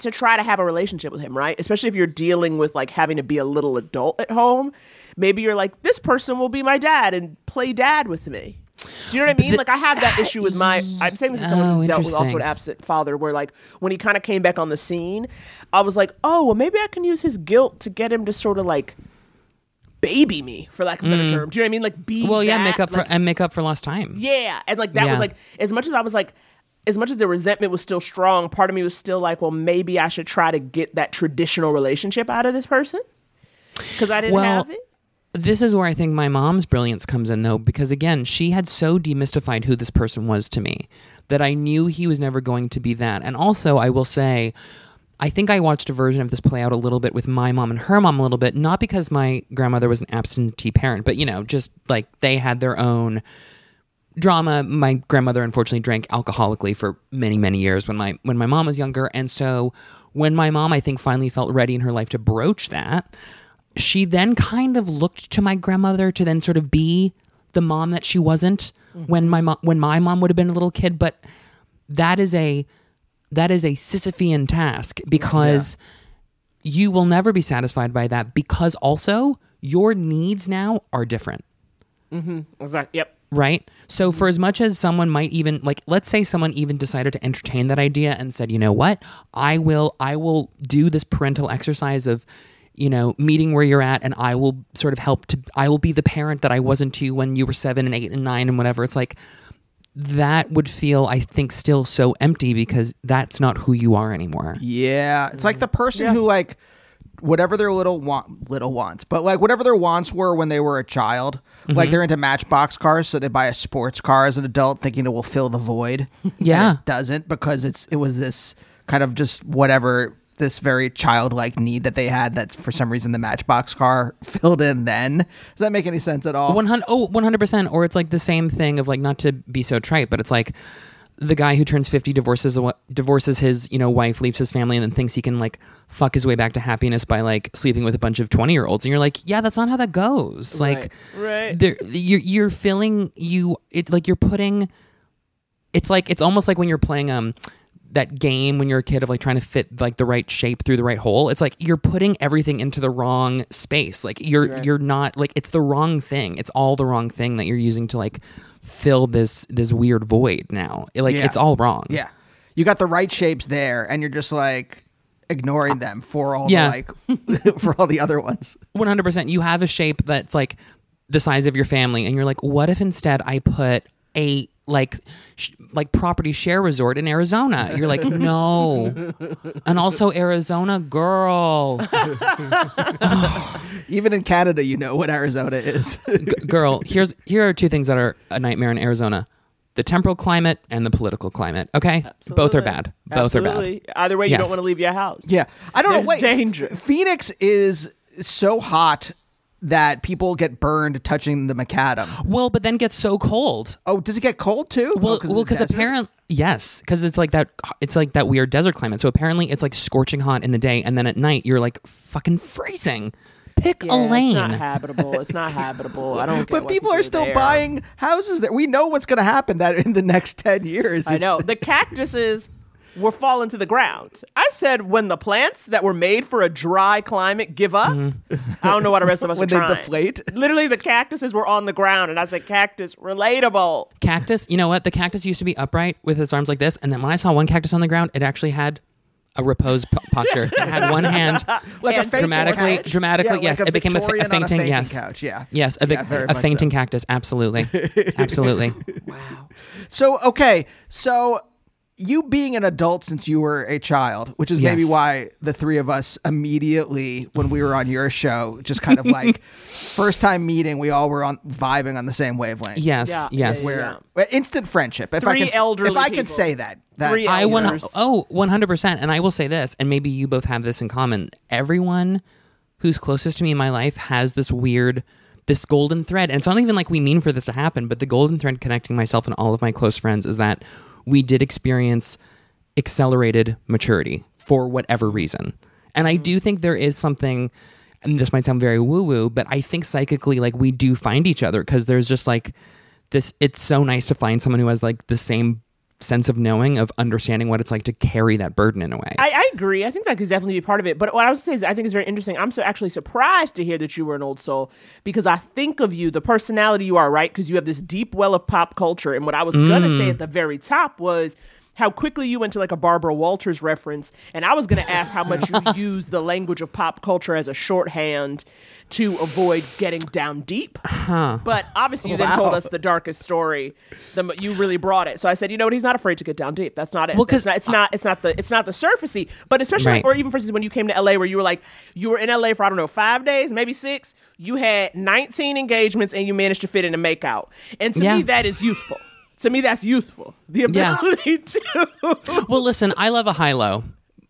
to try to have a relationship with him, right? Especially if you're dealing with like having to be a little adult at home. Maybe you're like, this person will be my dad and play dad with me. Do you know what I mean? like I have that issue with my. I'm saying this as someone Oh, who's dealt with also an absent father, where like when he kind of came back on the scene, I was like, oh well, maybe I can use his guilt to get him to sort of like baby me, for lack of a better term. Do you know what I mean? Like be Mm. Well, yeah, that, make up for like, and make up for lost time. yeah, and like that Yeah. was like as much as I was like, as much as the resentment was still strong, part of me was still like, well, maybe I should try to get that traditional relationship out of this person because I didn't Well, have it. This is where I think my mom's brilliance comes in, though, because again, she had so demystified who this person was to me that I knew he was never going to be that. And also, I will say, I think I watched a version of this play out a little bit with my mom and her mom a little bit, not because my grandmother was an absentee parent, but you know, just like they had their own drama. My grandmother unfortunately drank alcoholically for many, many years when my when my mom was younger, and so when my mom, I think, finally felt ready in her life to broach that, she then kind of looked to my grandmother to then sort of be the mom that she wasn't when my mom when my mom would have been a little kid. But that is a that is a Sisyphean task because you will never be satisfied by that because also your needs now are different mm-hmm. Exactly. Yep. right? So mm-hmm. for as much as someone might even like let's say someone even decided to entertain that idea and said, "You know what? I will I will do this parental exercise of you know, meeting where you're at and I will sort of help to I will be the parent that I wasn't to you when you were 7 and 8 and 9 and whatever." It's like that would feel I think still so empty because that's not who you are anymore. Yeah, it's like the person who like whatever their little want little wants, but like whatever their wants were when they were a child. Mm-hmm. Like they're into Matchbox cars, so they buy a sports car as an adult, thinking it will fill the void. And Yeah. it doesn't because it's it was this kind of just whatever this very childlike need that they had that for some reason the Matchbox car filled in. Then does that make any sense at all? 100 oh 100% or it's like the same thing of like not to be so trite but it's like the guy who turns 50 divorces divorces his you know wife leaves his family and then thinks he can like fuck his way back to happiness by like sleeping with a bunch of 20 year olds and you're like yeah that's not how that goes like Right. there you're you're filling you it like you're putting it's like it's almost like when you're playing um that game when you're a kid of like trying to fit like the right shape through the right hole it's like you're putting everything into the wrong space. Like you're you're not like it's the wrong thing. It's all the wrong thing that you're using to like fill this this weird void now. Like Yeah. it's all wrong. Yeah, you got the right shapes there, and you're just like ignoring them for all Yeah. the like for all the other ones. 100% you have a shape that's like the size of your family and you're like what if instead i put a like sh- like property share resort in arizona you're like no and also arizona girl Even in Canada, you know what Arizona is. G- girl here's here are two things that are a nightmare in arizona the temporal climate and the political climate okay both are bad both are bad Either way, you Yes. don't want to leave your house. yeah, I don't There's know. Wait, danger. Phoenix is so hot that people get burned touching the macadam. well but then gets so cold Oh, does it get cold too? Well, Oh, well, because apparently, yes, because it's like that. It's like that weird desert climate. So apparently, it's like scorching hot in the day, and then at night you're like fucking freezing. Pick Yeah, a lane. It's not habitable. It's not habitable. I don't. Get But people are still there. buying houses there. We know what's going to happen that in the next ten years. I know the cactuses. Were falling to the ground. I said when the plants that were made for a dry climate give up. Mm-hmm. I don't know why the rest of us When are they trying. deflate? Literally, the cactuses were on the ground, and I said, "Cactus, relatable." Cactus, you know what? The cactus used to be upright with its arms like this, and then when I saw one cactus on the ground, it actually had a repose p- posture. It had one hand Like a And fainting dramatically, couch. dramatically, Yeah, yes, like a it became a, fa- a on fainting, fainting yes, couch. Yeah. yes, a, vic- Yeah, very a fainting so. cactus, absolutely, absolutely. Wow. So okay, so you being an adult since you were a child, which is maybe why the three of us immediately when we were on your show, just kind of like first time meeting, we all were on vibing on the same wavelength. Yes, Yeah, yes. yeah, Where yeah. well, instant friendship. If I Three can, elderly if I can say that, that Three I want elders. oh 100% and I will say this and maybe you both have this in common. Everyone who's closest to me in my life has this weird this golden thread and it's not even like we mean for this to happen, but the golden thread connecting myself and all of my close friends is that we did experience accelerated maturity for whatever reason. And I do mm. think there is something and this might sound very woo woo, but I think psychically like we do find each other because there's just like this it's so nice to find someone who has like the same sense of knowing of understanding what it's like to carry that burden in a way. I, I agree. I think that could definitely be part of it. But what I was saying is, I think it's very interesting. I'm so actually surprised to hear that you were an old soul because I think of you, the personality you are, right? Because you have this deep well of pop culture. And what I was gonna say mm. at the very top was how quickly you went to like a Barbara Walters reference, and I was gonna ask how much you use the language of pop culture as a shorthand to avoid getting down deep. But obviously, you then told us the darkest story. The, you really brought it. So I said, you know what? He's not afraid to get down deep. That's not it. Well, because not, it's not. It's not the. It's not the surfacey. But especially, Right. or even for instance, when you came to LA, where you were like, you were in LA for I don't know five days, maybe six. You had 19 engagements, and you managed to fit in a makeout. And to Yeah. me, that is youthful. To me, that's youthful. The Yeah. ability to. well, listen, I love a high low.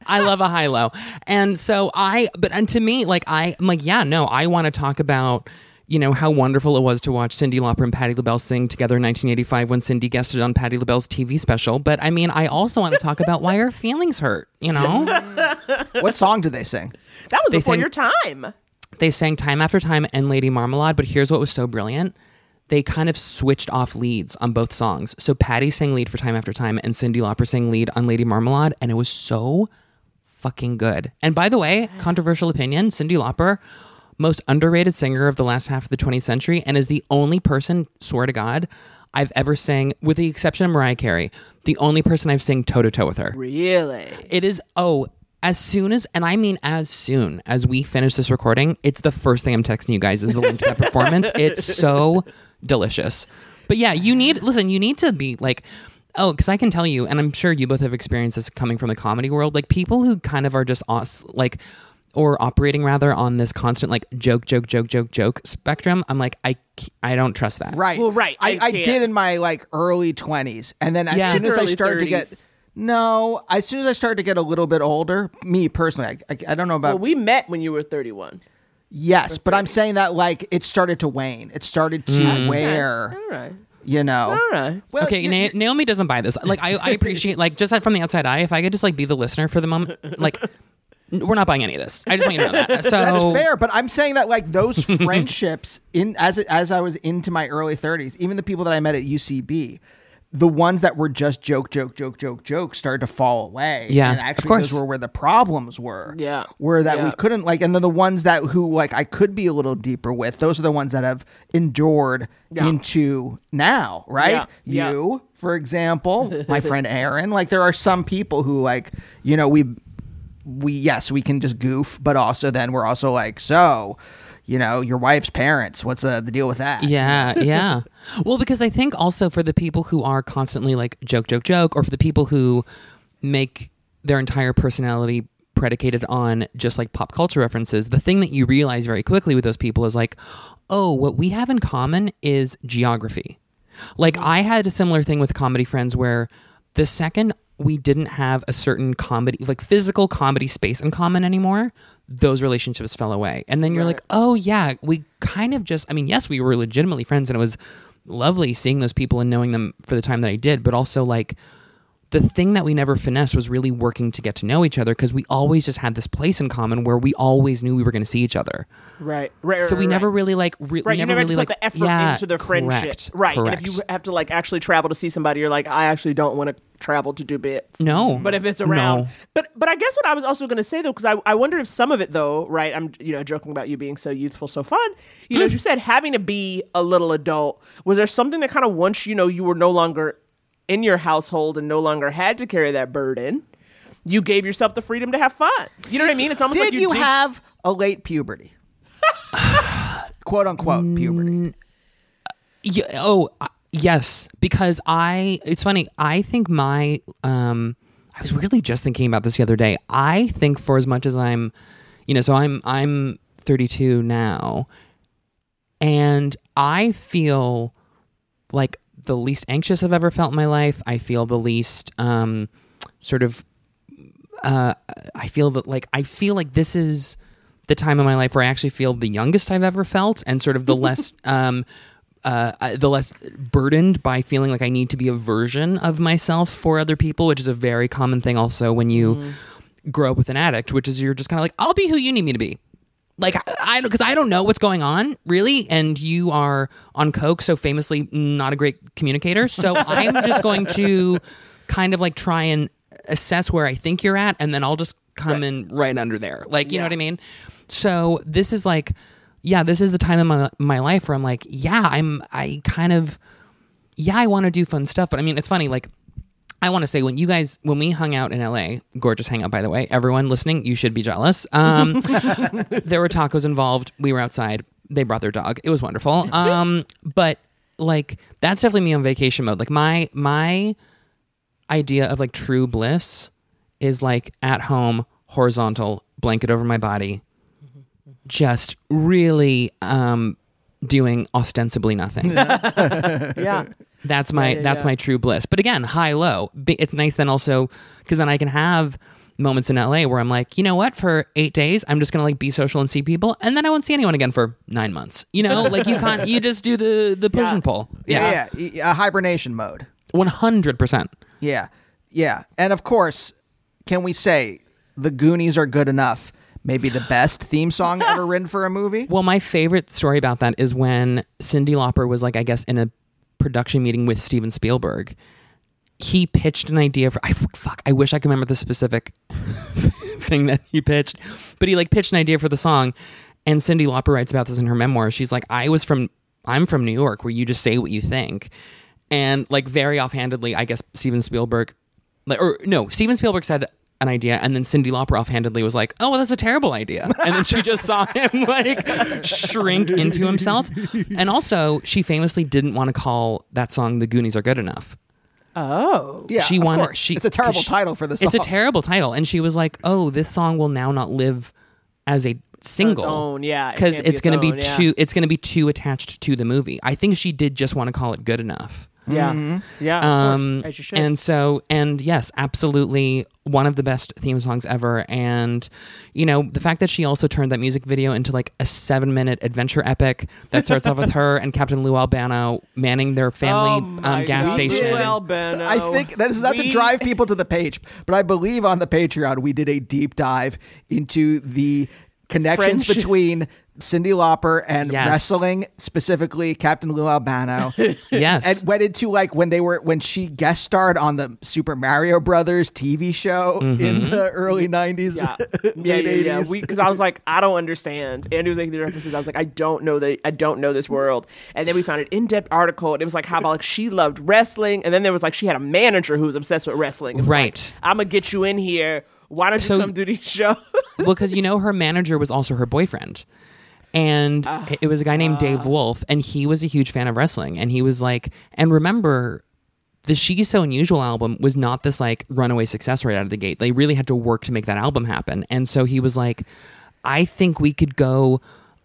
I love a high low. And so I but and to me like I I'm like yeah, no, I want to talk about you know how wonderful it was to watch Cyndi Lauper and Patti LaBelle sing together in 1985 when Cyndi guested on Patti LaBelle's TV special. But I mean, I also want to talk about why our feelings hurt. You know, what song did they sing? That was They before sang- your time. they sang time after time and Lady Marmalade. But here's what was so brilliant: they kind of switched off leads on both songs. So Patti sang lead for time after time, and Cyndi Lauper sang lead on Lady Marmalade, and it was so fucking good. And by the way, controversial opinion, Cyndi Lauper, most underrated singer of the last half of the 20th century, and is the only person, swear to God, I've ever sang, with the exception of Mariah Carey, the only person I've sang toe to toe with her. Really? It is oh, as soon as and I mean as soon as we finish this recording, it's the first thing I'm texting you guys is the link to that performance. It's so delicious. But yeah, you need listen, you need to be like Oh, because I can tell you, and I'm sure you both have experienced this coming from the comedy world. Like people who kind of are just os- like, or operating rather on this constant like joke, joke, joke, joke, joke spectrum. I'm like, I, I don't trust that. Right. Well, right, I, I I did in my like early twenties, and then as Yeah. soon as I Early started to get no, as soon as I started to get a little bit older, me personally, I, I, I don't know about Well, we met when you were 31. Yes, but I'm saying that like it started to wane. It started to Mm. wear. All right. You know. All right. Well, okay, Na- Naomi doesn't buy this. Like, I, I appreciate, like, just from the outside eye, if I could just, like, be the listener for the moment, like, we're not buying any of this. I just want you to know that. So, That's fair, but I'm saying that like those friendships in as as I was into my early 30s, even the people that I met at UCB, the ones that were just joke, joke, joke, joke, joke started to fall away. Yeah, and of actually course. those were where the problems were. Yeah. were that we couldn't like, and then the ones that who like I could be a little deeper with, those are the ones that have endured Yeah. into now, right? Yeah, yeah. You, for example, my friend Aaron, like there are some people who like you know we we yes we can just goof but also then we're also like so you know your wife's parents what's uh, the deal with that yeah, yeah. Well, because I think also for the people who are constantly, like, joke, joke, joke, or for the people who make their entire personality predicated on just like pop culture references, the thing that you realize very quickly with those people is like, oh, what we have in common is geography. Like I had a similar thing with comedy friends where the second we didn't have a certain comedy like physical comedy space in common anymore, those relationships fell away. And then you're like, "Oh yeah, we kind of just I mean, yes, we were legitimately friends and it was lovely seeing those people and knowing them for the time that I did, but also like the thing that we never finessed was really working to get to know each other because we always just had this place in common where we always knew we were going to see each other. Right, right. So we right, never really like re- Right, we never never really put like the effort yeah, into the friendship. correct, right, Correct. and if you have to like actually travel to see somebody, you're like, I actually don't want to travel to do bits. no, But if it's around, no. but but I guess what I was also going to say though, because I, I wonder if some of it though, right? I'm you know joking about you being so youthful, so fun. You know, hmm. as you said, having to be a little adult. Was there something that kind of once you know you were no longer in your household and no longer had to carry that burden, you gave yourself the freedom to have fun. You know what I mean? It's almost Did like you, you did- have a late puberty? Quote unquote puberty. Yeah, oh, uh, yes, because I it's funny. I think my um I was really just thinking about this the other day. I think for as much as I'm, you know, so I'm I'm 32 now and I feel like the least anxious I've ever felt in my life. I feel the least um sort of uh I feel that like I feel like this is the time in my life where I actually feel the youngest I've ever felt and sort of the less um uh, the less burdened by feeling like I need to be a version of myself for other people, which is a very common thing also when you grow up with an addict, which is you're just kind of like, I'll be who you need me to be. Like I- because I don't know what's going on really, and you are on coke, so famously not a great communicator. So I'm just going to kind of like try and assess where I think you're at, and then I'll just come in right under there. Like you know what I mean? So this is like, yeah, this is the time in my my life where I'm like, yeah, I'm I kind of yeah, I want to do fun stuff, but I mean, it's funny like I want to say when you guys when we hung out in LA, gorgeous hangout by the way. Everyone listening, you should be jealous. Um, there were tacos involved. We were outside. They brought their dog. It was wonderful. Um, but like that's definitely me on vacation mode. Like my my idea of like true bliss is like at home, horizontal, blanket over my body, just really um doing ostensibly nothing. yeah. That's my yeah, that's yeah. my true bliss. But again, high low. It's nice then also because then I can have moments in LA where I'm like, you know what? For eight days, I'm just gonna like be social and see people, and then I won't see anyone again for nine months. You know, like you can't. You just do the the push Yeah. and pull. Yeah, yeah, yeah, a hibernation mode. one hundred percent. Yeah, yeah, and of course, can we say the Goonies are good enough? Maybe the best theme song ever written for a movie. Well, my favorite story about that is when Cyndi Lauper was like, I guess, in a production meeting with Steven Spielberg. He pitched an idea for I fuck. I wish I could remember the specific thing that he pitched, but he like pitched an idea for the song, and Cyndi Lauper writes about this in her memoir. She's like, I was from I'm from New York, where you just say what you think, and like very offhandedly, I guess Steven Spielberg, like or no, Steven Spielberg said an idea, and then Cyndi Lauper offhandedly was like, "Oh, well, that's a terrible idea," and then she just saw him like shrink into himself, and also she famously didn't want to call that song "The Goonies Are Good Enough." Oh. Yeah, she of wanted. course. She it's a terrible she- title for this. song. It's a terrible title, and she was like, "Oh, this song will now not live as a single, own, yeah, because can't be it's its going to be own, yeah. too. It's going to be too attached to the movie. I think she did just want to call it good enough." Yeah. Yeah. of Um, course, as you should. and so, and yes, absolutely one of the best theme songs ever. And, you know, the fact that she also turned that music video into like a seven minute adventure epic that starts off with her and Captain Lou Albano manning their family Oh um, gas God. station. Lou Albano. I think this is not to drive people to the page, but I believe on the Patreon we did a deep dive into the connections Friendship. between Cyndi Lauper and Yes. wrestling, specifically Captain Lou Albano. Yes. and went into like when they were when she guest starred on the Super Mario Brothers TV show Mm-hmm. in the early '90s, Yeah, late yeah, yeah, yeah. Because I was like, I don't understand. Andrew was making the references. I was like, I don't know the, I don't know this world. And then we found an in-depth article, and it was like how about like she loved wrestling, and then there was like she had a manager who was obsessed with wrestling. It was Right. Like, I'm gonna get you in here. Why don't you So- come do these shows? well, because you know her manager was also her boyfriend, and Ah. it was a guy named Dave Wolff, and he was a huge fan of wrestling, and he was like, and remember. The She's So Unusual album was not this like runaway success right out of the gate. They really had to work to make that album happen. And so he was like, I think we could go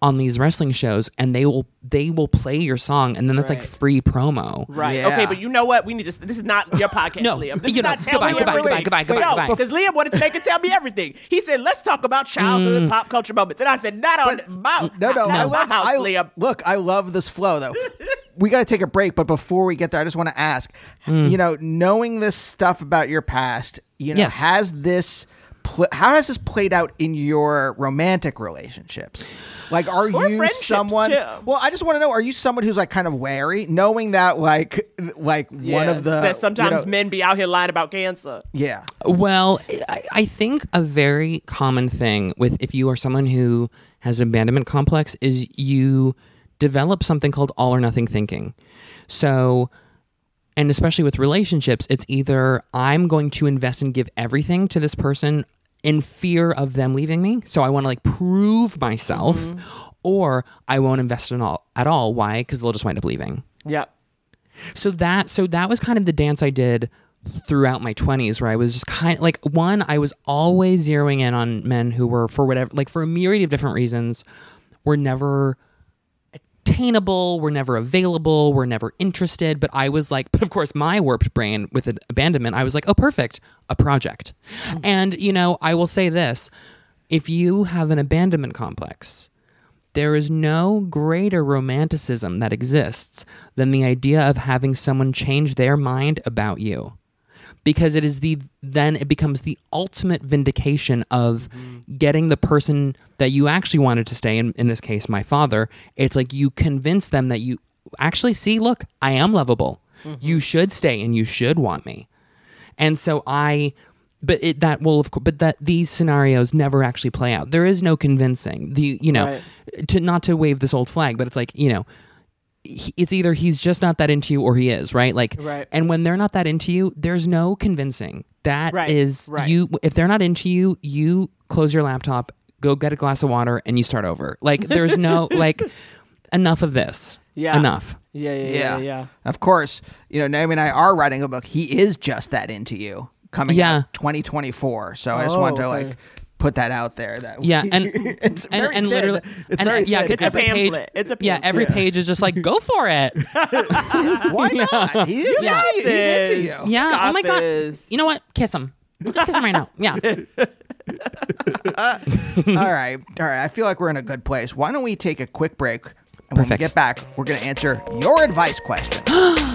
on these wrestling shows and they will they will play your song and then that's like free promo. Right. Yeah. Okay, but you know what? We need to. This is not your podcast, No, Liam. This you is know, not tell goodbye, me goodbye, everything. goodbye, goodbye, no, goodbye, goodbye. because Liam wanted to make it tell me everything. He said, "Let's talk about childhood Mm. pop culture moments. and I said, "Not on my no, no, not I on my love. house, I, Liam." look, I love this flow though. we got to take a break, but before we get there, I just want to ask, you know, knowing this stuff about your past, you know, Yes. has this pl- how has this played out in your romantic relationships? Like, are Or you someone? too. Well, I just want to know: Are you someone who's like kind of wary, knowing that like like one of the that sometimes you know- men be out here lying about cancer. yeah, Well, I, I think a very common thing with if you are someone who has an abandonment complex is you develop something called all or nothing thinking. So, and especially with relationships, it's either I'm going to invest and give everything to this person in fear of them leaving me. So I want to like prove myself, mm-hmm. or I won't invest in all at all. Why? Because they'll just wind up leaving. Yep. So that so that was kind of the dance I did throughout my 20s where I was just kind of like one I was always zeroing in on men who were for whatever like for a myriad of different reasons were never attainable, were never available, were never interested, but I was like but of course my warped brain with an abandonment I was like oh perfect, a project. Mm. And you know, I will say this, if you have an abandonment complex, there is no greater romanticism that exists than the idea of having someone change their mind about you. Because it is the then it becomes the ultimate vindication of mm-hmm. getting the person that you actually wanted to stay in in this case my father it's like you convince them that you actually see look I am lovable mm-hmm. you should stay and you should want me and so I, but it that will of course, but that these scenarios never actually play out. There is no convincing the you know Right. to not to wave this old flag, but it's like you know. He- It's either he's just not that into you or he is, right? Like, Right. and when they're not that into you, there's no convincing. That is Right, right. you. If they're not into you, you close your laptop, go get a glass of water, and you start over. Like, there's no like enough of this. Yeah. enough. Yeah, yeah, yeah, yeah. Of course, you know Naomi and I are writing a book. He is just that into you. Coming Yeah. out 2024. So I just want to oh, okay. like put that out there. That Yeah, and it's and, very and literally, it's and very uh, yeah, thin. It's a every page, pamphlet. It's a yeah, every pamphlet. page is just like go for it. Why not? He is Yeah. into. He's into you. Yeah. Got oh my god. this. You know what? Kiss him. Just kiss him right now. Yeah. all right, all right. I feel like we're in a good place. Why don't we take a quick break? And when we get back, we're going to answer your advice question.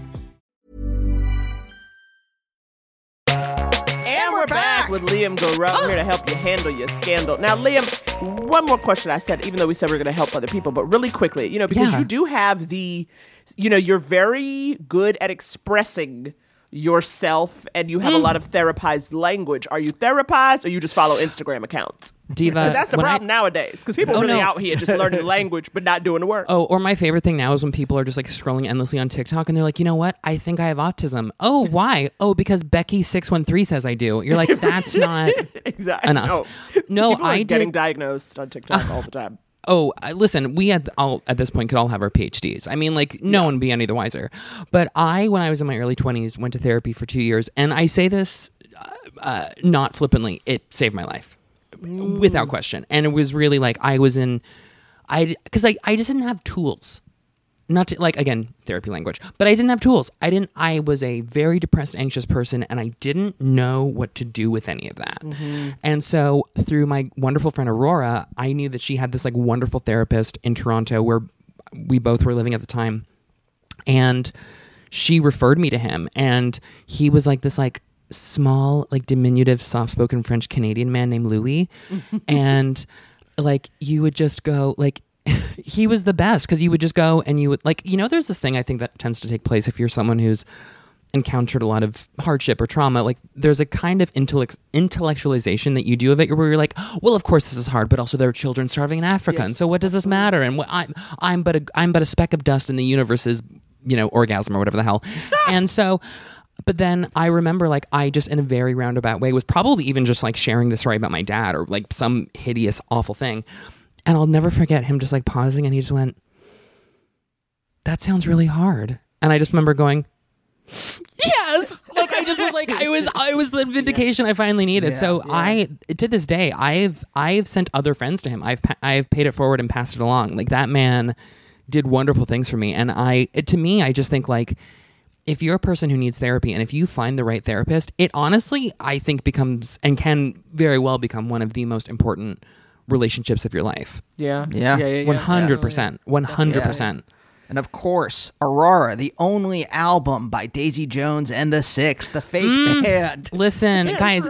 we're back with Liam Gareau. I'm here to help you handle your scandal. Now, Liam, one more question I said, even though we said we are going to help other people, but really quickly, you know, because Yeah. you do have the, you know, you're very good at expressing yourself and you have a lot of mm. therapized language. Are you therapized or you just follow Instagram accounts? Diva. that's the when I- problem nowadays because people oh, are Oh, really no. out here just learning language but not doing the work. Oh, or my favorite thing now is when people are just like scrolling endlessly on TikTok and they're like, you know what? I think I have autism. Oh, why? Oh, because Becky six one three says I do. You're like, that's not exactly. enough. No, No, People are getting diagnosed on TikTok all the time. Oh, listen, we at all at this point could all have our PhDs. I mean, like no one would be any the wiser. But I, when I was in my early twenties, went to therapy for two years, and I say this uh, uh, not flippantly. It saved my life. without question. And it was really like I was in, I because I I just didn't have tools. Not to like again therapy language, but I didn't have tools. I didn't. I was a very depressed, anxious person, and I didn't know what to do with any of that. Mm-hmm. And so through my wonderful friend Aurora, I knew that she had this like wonderful therapist in Toronto where we both were living at the time and she referred me to him and he was like this like small like diminutive soft-spoken french canadian man named louis and like you would just go like he was the best because you would just go and you would like you know there's this thing i think that tends to take place if you're someone who's encountered a lot of hardship or trauma like there's a kind of intellect intellectualization that you do of it where you're like well of course this is hard but also there are children starving in africa and so what does this matter? And what i'm i'm but a i'm but a speck of dust in the universe's you know orgasm or whatever the hell. And so but then I remember, like, I just in a very roundabout way was probably even just like sharing the story about my dad or like some hideous, awful thing. And I'll never forget him just like pausing and he just went, That sounds really hard. And I just remember going, Yes. Like I just was like I was I was the vindication I finally needed. Yeah, so I to this day I've I've sent other friends to him. I've I've paid it forward and passed it along. Like that man did wonderful things for me and I to me I just think like if you're a person who needs therapy and if you find the right therapist, it honestly, I think, becomes and can very well become one of the most important relationships of your life. Yeah. Yeah. Yeah. yeah, yeah. hundred percent. One hundred percent. And of course, Aurora, the only album by Daisy Jones and the Six, the fake Mm. band. Listen, guys,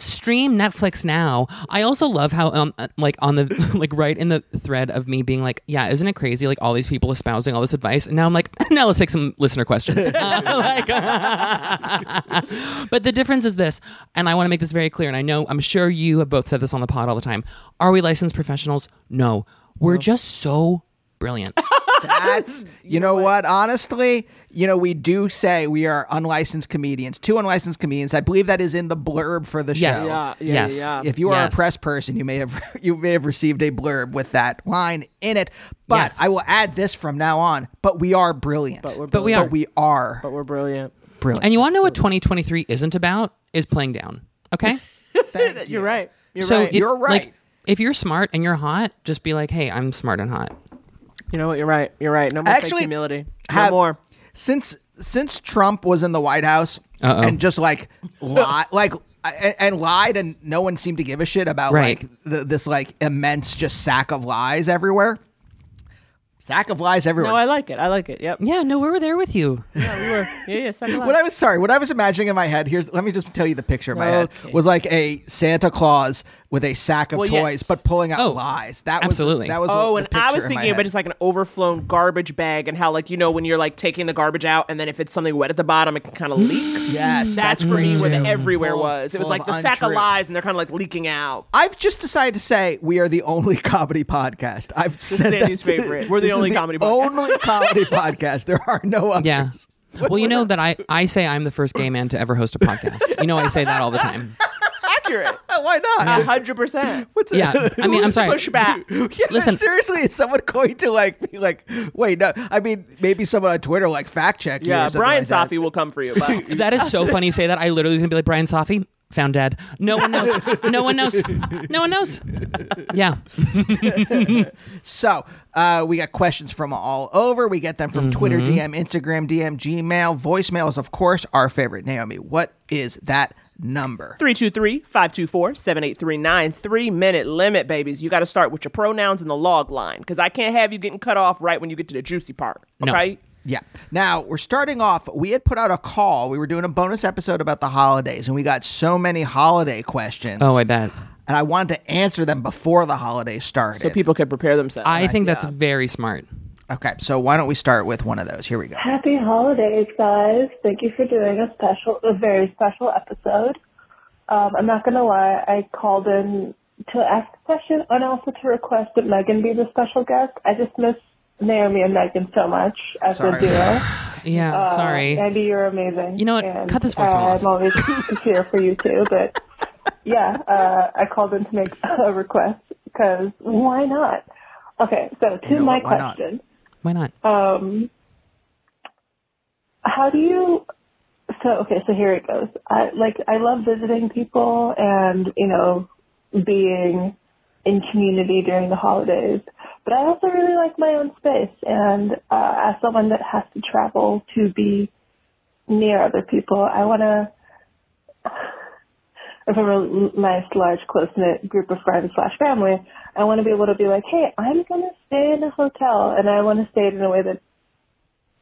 stream Netflix now. I also love how um uh, like on the like right in the thread of me being like, yeah, isn't it crazy? Like all these people espousing all this advice, and now I'm like, now let's take some listener questions. Uh, like- but the difference is this, and I want to make this very clear. And I know I'm sure you have both said this on the pod all the time. Are we licensed professionals? No, we're just so brilliant. That's you know what? Honestly, you know we do say we are unlicensed comedians, two unlicensed comedians. I believe that is in the blurb for the Yes. show. Yeah. Yeah. Yes. Yeah. If you are Yes. a press person, you may have you may have received a blurb with that line in it. But Yes. I will add this from now on. But we are brilliant. But we're But we But are. we are But we're brilliant. brilliant. And you want to know what 2023 isn't about? Is playing down. Okay. Thank You're you. right. You're so right. if, You're right. Like, if you're smart and you're hot, just be like, "Hey, I'm smart and hot." you know what? You're right. You're right. No more Actually, fake humility. No have- more. Since since Trump was in the White House Uh-oh. and just like lied, like and, and lied, and no one seemed to give a shit about Right. like the, this like immense just sack of lies everywhere. Sack of lies everywhere. No, I like it. I like it. Yep. Yeah, no, we were there with you. Yeah, we were. Yeah, yeah. Second what I was sorry, what I was imagining in my head. Here's let me just tell you the picture in my head was like a Santa Claus with a sack of Well, toys, yes. but pulling out Oh, lies. That absolutely. was that was. Oh, and I was thinking about head. just like an overflown garbage bag and how like you know when you're like taking the garbage out and then if it's something wet at the bottom it can kind of mm. leak. yes, That's for great me where the everywhere Full- was. It was like the sack of lies and they're kind of like leaking out. I've just decided to say we are the only comedy podcast. I've said that Sandy's to- favorite. We're the this is only comedy podcast. Only comedy podcast. There are no others. Yeah. well, you know that I, I say I'm the first gay man to ever host a podcast. You know, I say that all the time. Accurate. Why A not? hundred percent. What's Yeah, I mean, I'm sorry. Pushback. Yeah, Listen. seriously, is someone going to like be like, wait, no? I mean, maybe someone on Twitter like fact check you. or Yeah, something Brian like that. Safi will come for you. But That is so funny you say that. I literally was gonna be like Brian Safi found dead. No one knows. No one knows. No one knows. Yeah. So uh, we got questions from all over. We get them from Twitter, Mm-hmm. DM, Instagram, DM, Gmail. Voicemail is, of course, our favorite. Naomi, what is that number? 323-524-7839. Three minute limit, babies. You got to start with your pronouns in the log line because I can't have you getting cut off right when you get to the juicy part. No. Okay? Yeah. Now we're starting off. We had put out a call. We were doing a bonus episode about the holidays, and we got so many holiday questions. Oh, I bet. and I wanted to answer them before the holidays started. So people could prepare themselves. I think that's Yeah. very smart. Okay, so why don't we start with one of those? Here we go. Happy holidays, guys. Thank you for doing a special, a very special episode. Um, I'm not going to lie, I called in to ask a question and also to request that Megan be the special guest. I just miss Naomi and Megan so much as Sorry. a duo. Yeah. Uh, sorry. Andy, you're amazing. You know what? And, Cut this voicemail uh, off. I'm always here for you too, but yeah, uh, I called in to make a request because why not? Okay, so to You know my what? Why not? Why not? Um, how do you? So okay, so here it goes. I like I love visiting people and you know being in community during the holidays. But I also really like my own space. And uh, as someone that has to travel to be near other people, I want to, if I'm a nice, large, close knit group of friends slash family, I want to be able to be like, hey, I'm going to stay in a hotel, and I want to stay in a way that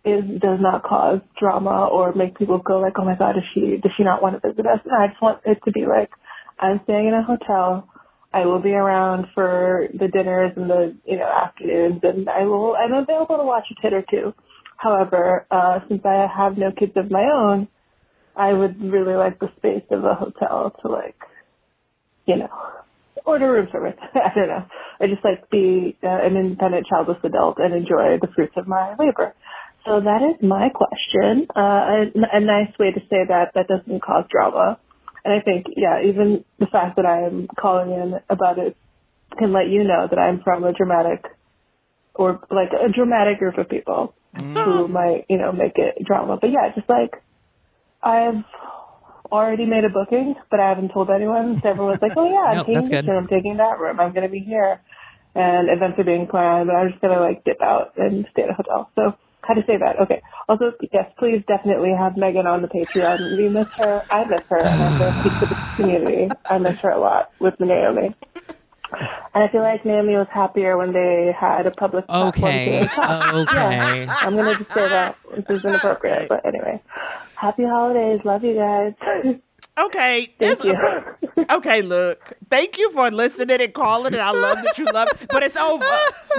is does not cause drama or make people go like, oh my god, is she does she not want to visit us? And I just want it to be like, I'm staying in a hotel. I will be around for the dinners and the you know afternoons, and I will. I'm available to watch a tit or two. However, uh, since I have no kids of my own, I would really like the space of a hotel to like, you know, order room service. I don't know. I just like be uh, an independent childless adult and enjoy the fruits of my labor. So that is my question. Uh, a, a nice way to say that that doesn't cause drama. And I think, yeah, even the fact that I am calling in about it can let you know that I'm from a dramatic or like a dramatic group of people who might, you know, make it drama. But yeah, just like I've already made a booking, but I haven't told anyone. So everyone's like, oh yeah, I'm Nope, taking this room, I'm taking that room, I'm going to be here. And events are being planned, but I'm just going to like dip out and stay at a hotel. So how to say that? Okay. Also, yes, please definitely have Megan on the Patreon. We miss her. I miss her. And I'm going to speak to the community. I miss her a lot with Naomi. And I feel like Naomi was happier when they had a public platform Okay. to. Okay. Yeah, I'm going to just say that. This is inappropriate. But anyway, happy holidays. Love you guys. Okay. Thank you. okay, look. Thank you for listening and calling, and I love that you love. But it's over.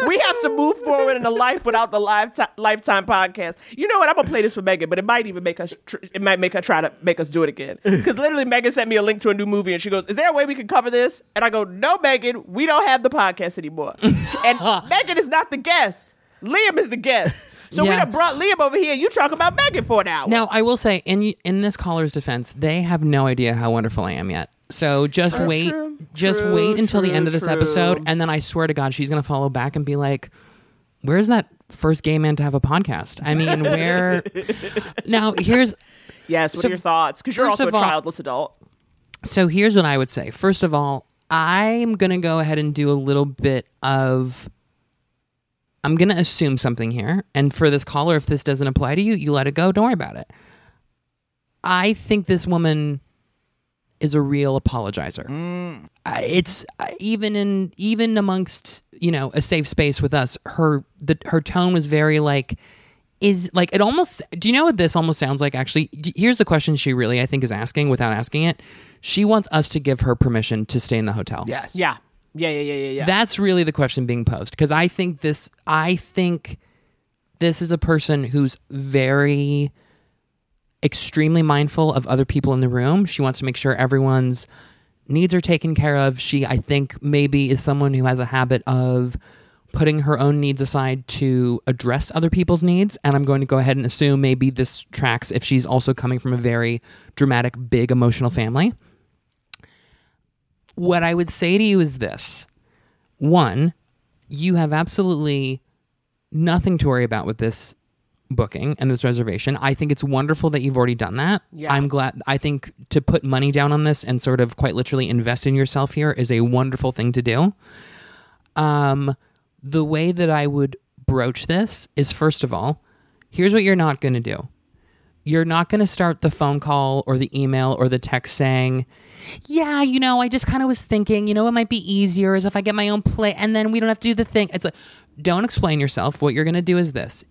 We have to move forward in a life without the lifetime lifetime podcast. You know what? I'm gonna play this for Megan, but it might even make us. Tr- it might make her try to make us do it again. Because literally, Megan sent me a link to a new movie, and she goes, "Is there a way we can cover this?" And I go, "No, Megan, we don't have the podcast anymore." and Megan is not the guest. Liam is the guest. So we Yeah. done brought Liam over here. and You talking about Megan for an hour? Now, I will say, in in this caller's defense, they have no idea how wonderful I am yet. So just True, wait, true, just true, wait until the end of this episode, and then I swear to God, she's gonna follow back and be like, "Where's that first gay man to have a podcast?" I mean, where? now, here's Yes. What So, are your thoughts? Because you're also a all- childless adult. So here's what I would say. First of all, I'm going to go ahead and do a little bit of. I'm going to assume something here. And for this caller, if this doesn't apply to you, you let it go. Don't worry about it. I think this woman is a real apologizer. Uh, It's uh, even in even amongst you know a safe space with us. Her the her tone was very like is like it almost do you know what this almost sounds like actually D- here's the question she really i think is asking without asking it she wants us to give her permission to stay in the hotel Yes. Yeah. Yeah. Yeah. Yeah. Yeah. Yeah. that's really the question being posed because i think this i think this is a person who's very extremely mindful of other people in the room she wants to make sure everyone's needs are taken care of she i think maybe is someone who has a habit of putting her own needs aside to address other people's needs and i'm going to go ahead and assume maybe this tracks if she's also coming from a very dramatic big emotional family what i would say to you is this one you have absolutely nothing to worry about with this booking and this reservation. I think it's wonderful that you've already done that. Yeah. I'm glad. I think to put money down on this and sort of quite literally invest in yourself here is a wonderful thing to do. Um, the way that I would broach this is first of all, here's what you're not going to do. You're not going to start the phone call or the email or the text saying, yeah, you know, I just kind of was thinking, you know, it might be easier is if I get my own plate and then we don't have to do the thing. It's like, don't explain yourself. What you're going to do is this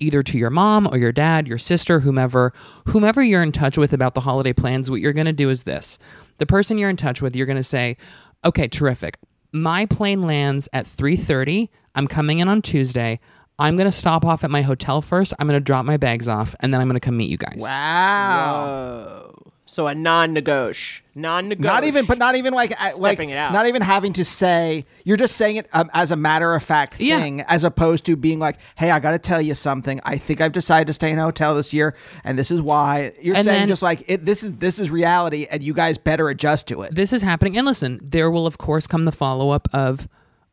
either to your mom or your dad, your sister, whomever, whomever you're in touch with about the holiday plans, what you're going to do is this. The person you're in touch with, you're going to say, "Okay, terrific. My plane lands at 3:30. I'm coming in on Tuesday. I'm going to stop off at my hotel first. I'm going to drop my bags off and then I'm going to come meet you guys." Wow. So a non-negotiable, non-negotiable. Not even, but not even like uh, like Stepping it out. not even having to say. You're just saying it um, as a matter of fact Yeah. thing, as opposed to being like, "Hey, I got to tell you something. I think I've decided to stay in a hotel this year, and this is why." You're And saying then- just like it, this is this is reality, and you guys better adjust to it. this is happening. And listen, there will of course come the follow up of,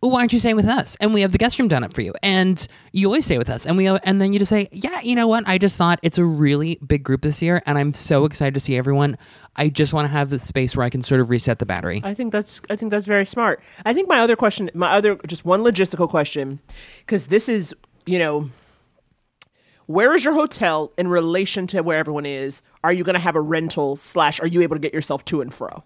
why aren't you staying with us? And we have the guest room done up for you. And you always stay with us. And we and then you just say, yeah, you know what? I just thought it's a really big group this year, and I'm so excited to see everyone. I just want to have the space where I can sort of reset the battery. I think that's I think that's very smart. I think my other question, my other just one logistical question, because this is you know, where is your hotel in relation to where everyone is? Are you going to have a rental slash? Are you able to get yourself to and fro?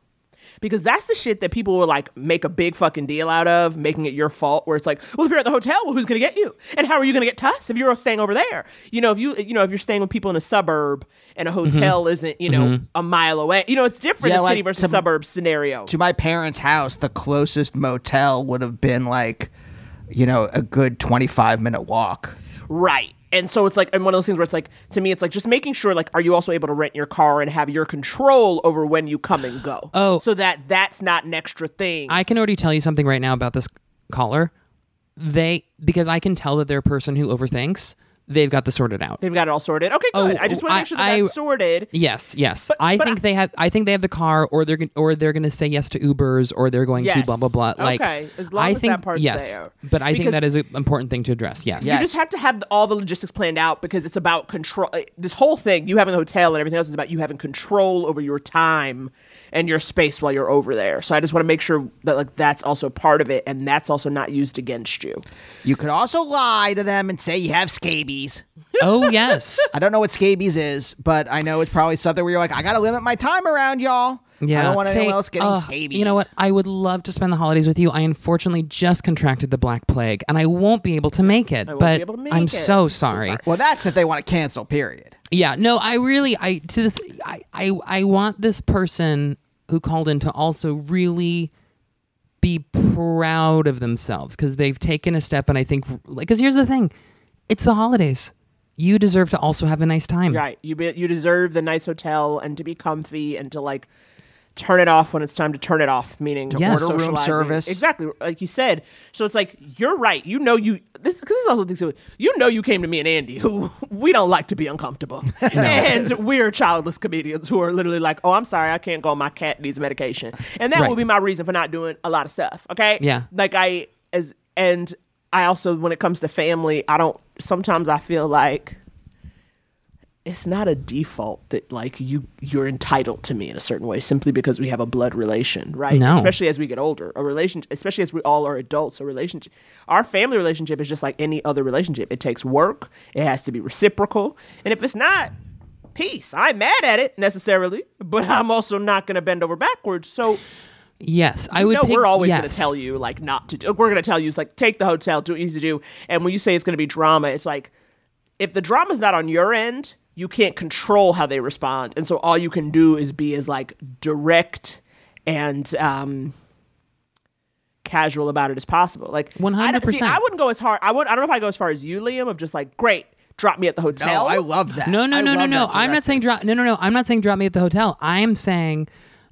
Because that's the shit that people will like make a big fucking deal out of, making it your fault. Where it's like, well, if you're at the hotel, well, who's gonna get you? And how are you gonna get to us if you're staying over there? You know, if you you know if you're staying with people in a suburb and a hotel isn't you know Mhm. a mile away, you know, it's different Yeah, a city versus to- suburb scenario. To my parents' house, the closest motel would have been like, you know, a good 25 minute walk. Right. And so it's like, and one of those things where it's like, to me, it's like just making sure, like, are you also able to rent your car and have your control over when you come and go? Oh. So that that's not an extra thing. I can already tell you something right now about this caller. They because I can tell that they're a person who overthinks. They've got the sorted out. They've got it all sorted. Okay, good. Oh, I just want to make sure that I- that's sorted. Yes, yes. But- I but think they have. I think they have the car, or they're gon- or they're going to say yes to Ubers, or they're going to Yes. blah blah blah. Like, Okay, as long I as that think part's yes, there. but I think that is an important thing to address. Yes, You just have to have all the logistics planned out because it's about control. uh, This whole thing, you having a hotel and everything else, is about you having control over your time and your space while you're over there. So I just want to make sure that like that's also part of it, and that's also not used against you. You could also lie to them and say you have scabies. Oh yes. I don't know what scabies is, but I know it's probably something where you're like, I got to limit my time around y'all. Yeah, I don't want say, anyone else getting "Ugh, scabies. You know what? I would love to spend the holidays with you. I unfortunately just contracted the Black Plague, and I won't be able to make it. I won't but be able to make I'm it. so sorry. Well, that's if they want to cancel. Period. Yeah, no, I really, I to this, I, I, I want this person who called in to also really be proud of themselves because they've taken a step, and I think, like, because here's the thing, it's the holidays. You deserve to also have a nice time. Right. You be, you deserve the nice hotel and to be comfy and to like turn it off when it's time to turn it off. Meaning To Yes. order room service. Exactly, like you said. So it's like you're right. You know you this because this is also the thing. You know you came to me and Andy, who we don't like to be uncomfortable, and we're childless comedians who are literally like, oh, I'm sorry, I can't go. My cat needs medication, and that Right. will be my reason for not doing a lot of stuff. Okay. Yeah. Like I as and I also when it comes to family, I don't. Sometimes I feel like it's not a default that like you you're entitled to me in a certain way simply because we have a blood relation, right? No. Especially as we get older, a relation, especially as we all are adults, a relationship, our family relationship is just like any other relationship. It takes work. It has to be reciprocal, and if it's not, peace. I'm mad at it necessarily, but I'm also not going to bend over backwards. So. Yes, I You would. know, pick- we're always going to tell you like not to do. We're going to tell you it's like take the hotel, do what you need to do. And when you say it's going to be drama, it's like if the drama's not on your end, you can't control how they respond, and so all you can do is be as like direct and um, casual about it as possible. Like I hundred percent. I wouldn't go as hard. I would. I don't know if I go as far as you, Liam, of just like great, drop me at the hotel. No, I love that. No, no, no, no, no. I'm not saying drop. No, no, no. I'm not saying drop me at the hotel. I am saying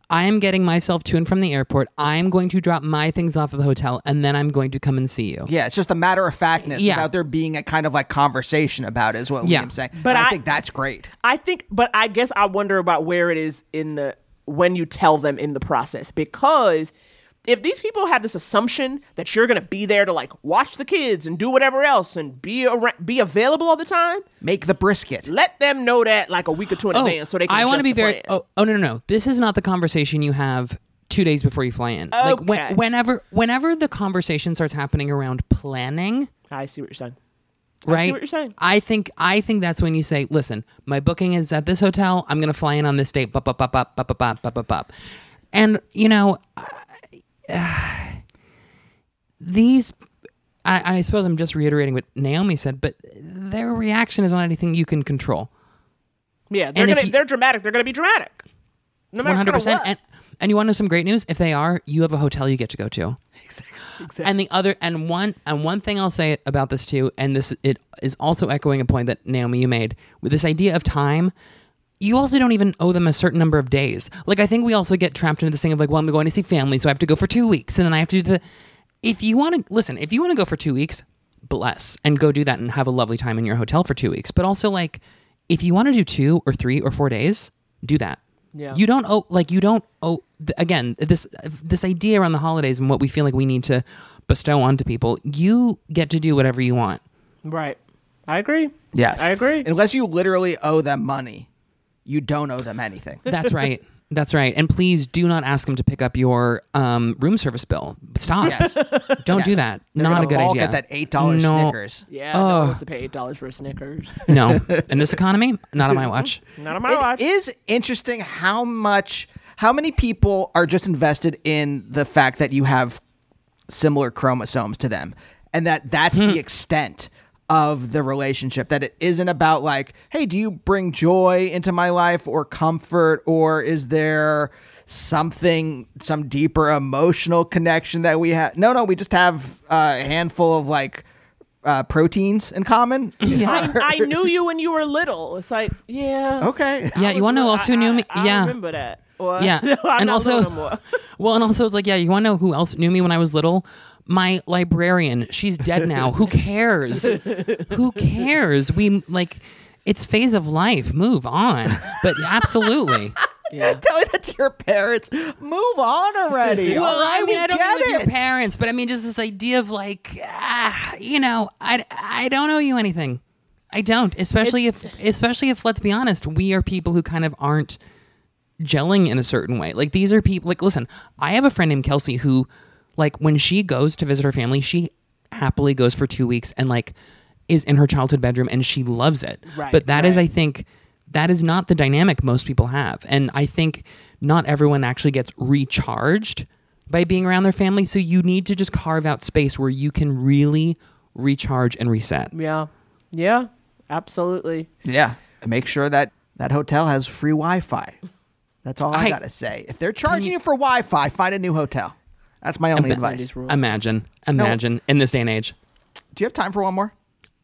I am getting myself to and from the airport. I am going to drop my things off at the hotel, and then I'm going to come and see you. Yeah, it's just a matter of factness Yeah. without there being a kind of like conversation about it, is what Yeah. Liam's saying. But I, I- think that's great. I think, but I guess I wonder about where it is in the when you tell them in the process because if these people have this assumption that you're going to be there to like watch the kids and do whatever else and be ar- be available all the time, Make the brisket. let them know that like a week or two in oh, advance so they can. Oh, I want to be very. Oh, oh no, no, no. This is not the conversation you have two days before you fly in. Like Okay. when, whenever, whenever the conversation starts happening around planning, I see what you're saying. I right? see what you're saying. I think I think that's when you say, "Listen, my booking is at this hotel. I'm going to fly in on this date." Bup, bup, bup, bup, bup, bup, bup, bup, bup, bup. And you know, these. I, I suppose I'm just reiterating what Naomi said, but their reaction is not anything you can control. Yeah, they're And gonna you- they're dramatic. They're gonna be dramatic. No matter One hundred percent. what. And and you want to know some great news? If they are, you have a hotel you get to go to. Exactly. And the other and one and one thing I'll say about this too, and this it is also echoing a point that Naomi you made with this idea of time. You also don't even owe them a certain number of days. Like I think we also get trapped into this thing of like, well, I'm going to see family, so I have to go for two weeks, and then I have to do the. If you want to listen, if you want to go for two weeks, bless and go do that and have a lovely time in your hotel for two weeks. But also like, if you want to do two or three or four days, do that. Yeah. You don't owe like you don't owe again this this idea around the holidays and what we feel like we need to bestow onto people. You get to do whatever you want. Right. I agree. Yes. I agree. Unless you literally owe them money, you don't owe them anything. That's right. That's right. And please do not ask them to pick up your um, room service bill. Stop. Yes. Don't do that. They're not gonna a good idea. all idea. get that $8 no, Snickers. Yeah, no Ugh. one wants to pay eight dollars for a Snickers. No. In this economy, not on my watch. Not on my watch. It is interesting how much, how many people are just invested in the fact that you have similar chromosomes to them, and that that's Hmm. the extent of the relationship. That it isn't about like, hey, do you bring joy into my life or comfort, or is there something, some deeper emotional connection that we have? No, no, we just have a handful of like. Uh, proteins in common. I, I knew you when you were little. It's like, yeah. Okay. Yeah, you want to know who else who knew me? I yeah. remember that. What? Yeah. No, I'm and not also, no more. well, and also it's like, yeah, you want to know who else knew me when I was little? My librarian. She's dead now. who cares? who cares? We like, it's phase of life. Move on. But absolutely. Yeah. Tell that to your parents. Move on already. Well, All right, I mean, I don't get know with your parents, but I mean, just this idea of like, ah, you know, I, I don't owe you anything. I don't, especially if, especially if, let's be honest, we are people who kind of aren't gelling in a certain way. Like these are people. Like, listen, I have a friend named Kelsey who, like, when she goes to visit her family, she happily goes for two weeks and like is in her childhood bedroom and she loves it. Right, but that is, right. I think, that is not the dynamic most people have. And I think not everyone actually gets recharged by being around their family. So you need to just carve out space where you can really recharge and reset. Yeah. Yeah. Absolutely. Yeah. Make sure that that hotel has free Wi-Fi. That's all I, I- gotta say. If they're charging you, for Wi-Fi, find a new hotel. That's my only Ima- advice. Imagine, imagine in this day and age. Do you have time for one more?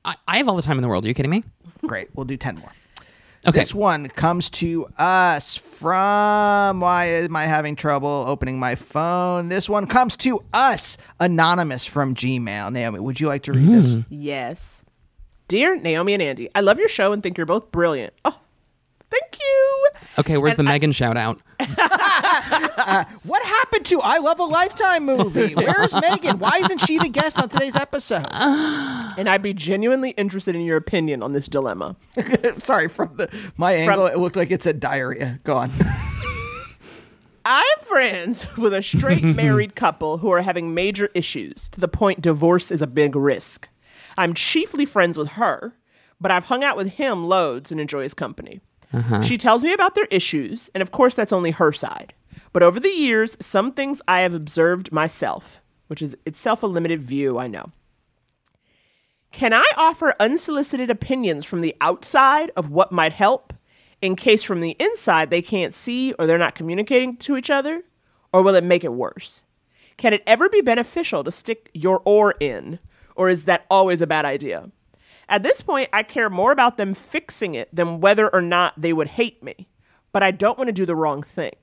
I, I have all the time in the world. Are you kidding me? Great. We'll do ten more. Okay. This one comes to us from. Why am I having trouble opening my phone? This one comes to us, anonymous from Gmail. Naomi, would you like to read this? Mm. Yes. Dear Naomi and Andy, I love your show and think you're both brilliant. Oh, thank you. Okay, where's the Megan shout out? Uh, what happened to I Love a Lifetime movie? Where's Megan? Why isn't she the guest on today's episode? And I'd be genuinely interested in your opinion on this dilemma. Sorry, from the my angle, it looked like it said diarrhea. Go on. I'm friends with a straight married couple who are having major issues to the point divorce is a big risk. I'm chiefly friends with her, but I've hung out with him loads and enjoy his company. Uh-huh. She tells me about their issues, and of course, that's only her side. But over the years, some things I have observed myself, which is itself a limited view, I know. Can I offer unsolicited opinions from the outside of what might help in case from the inside they can't see or they're not communicating to each other? Or will it make it worse? Can it ever be beneficial to stick your oar in? Or is that always a bad idea? At this point, I care more about them fixing it than whether or not they would hate me. But I don't want to do the wrong thing.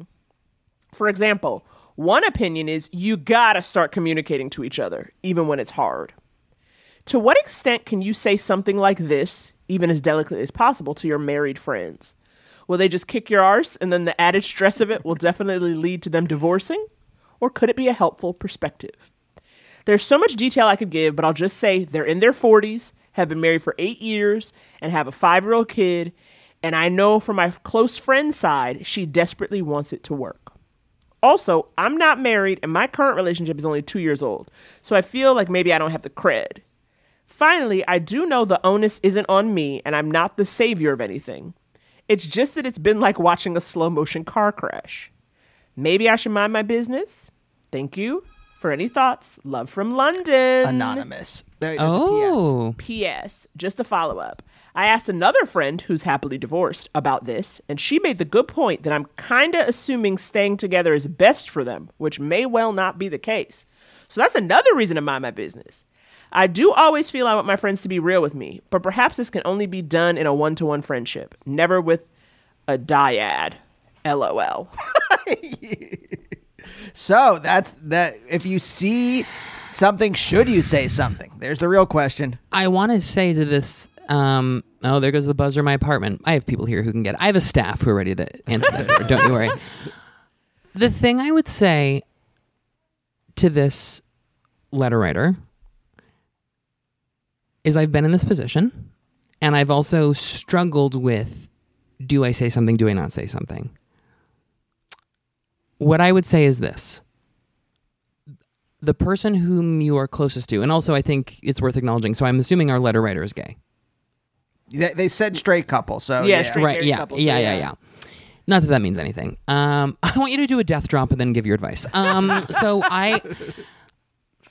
For example, one opinion is you gotta start communicating to each other, even when it's hard. To what extent can you say something like this, even as delicately as possible, to your married friends? Will they just kick your arse and then the added stress of it will definitely lead to them divorcing? Or could it be a helpful perspective? There's so much detail I could give, but I'll just say they're in their 40s, have been married for eight years, and have a five year old kid. And I know from my close friend's side, she desperately wants it to work. Also, I'm not married, and my current relationship is only two years old, so I feel like maybe I don't have the cred. Finally, I do know the onus isn't on me, and I'm not the savior of anything. It's just that it's been like watching a slow motion car crash. Maybe I should mind my business? Thank you for any thoughts. Love from London. Anonymous. There, there's Oh. P.S. Just a follow up. I asked another friend who's happily divorced about this, and she made the good point that I'm kinda assuming staying together is best for them, which may well not be the case. So that's another reason to mind my business. I do always feel I want my friends to be real with me, but perhaps this can only be done in a one to one friendship, never with a dyad. LOL. So that's that. If you see something, should you say something? There's the real question. I want to say to this Um, oh, there goes the buzzer in my apartment. I have people here who can get. It. I have a staff who are ready to answer that door. Don't you worry. The thing I would say to this letter writer is I've been in this position and I've also struggled with do I say something, do I not say something? What I would say is this the person whom you are closest to, and also I think it's worth acknowledging. So I'm assuming our letter writer is gay. They, they said straight couple, so Yeah, yeah. straight right? Yeah, couple, so yeah, yeah, yeah. yeah. Not that that means anything. Um, I want you to do a death drop and then give your advice. Um, so I,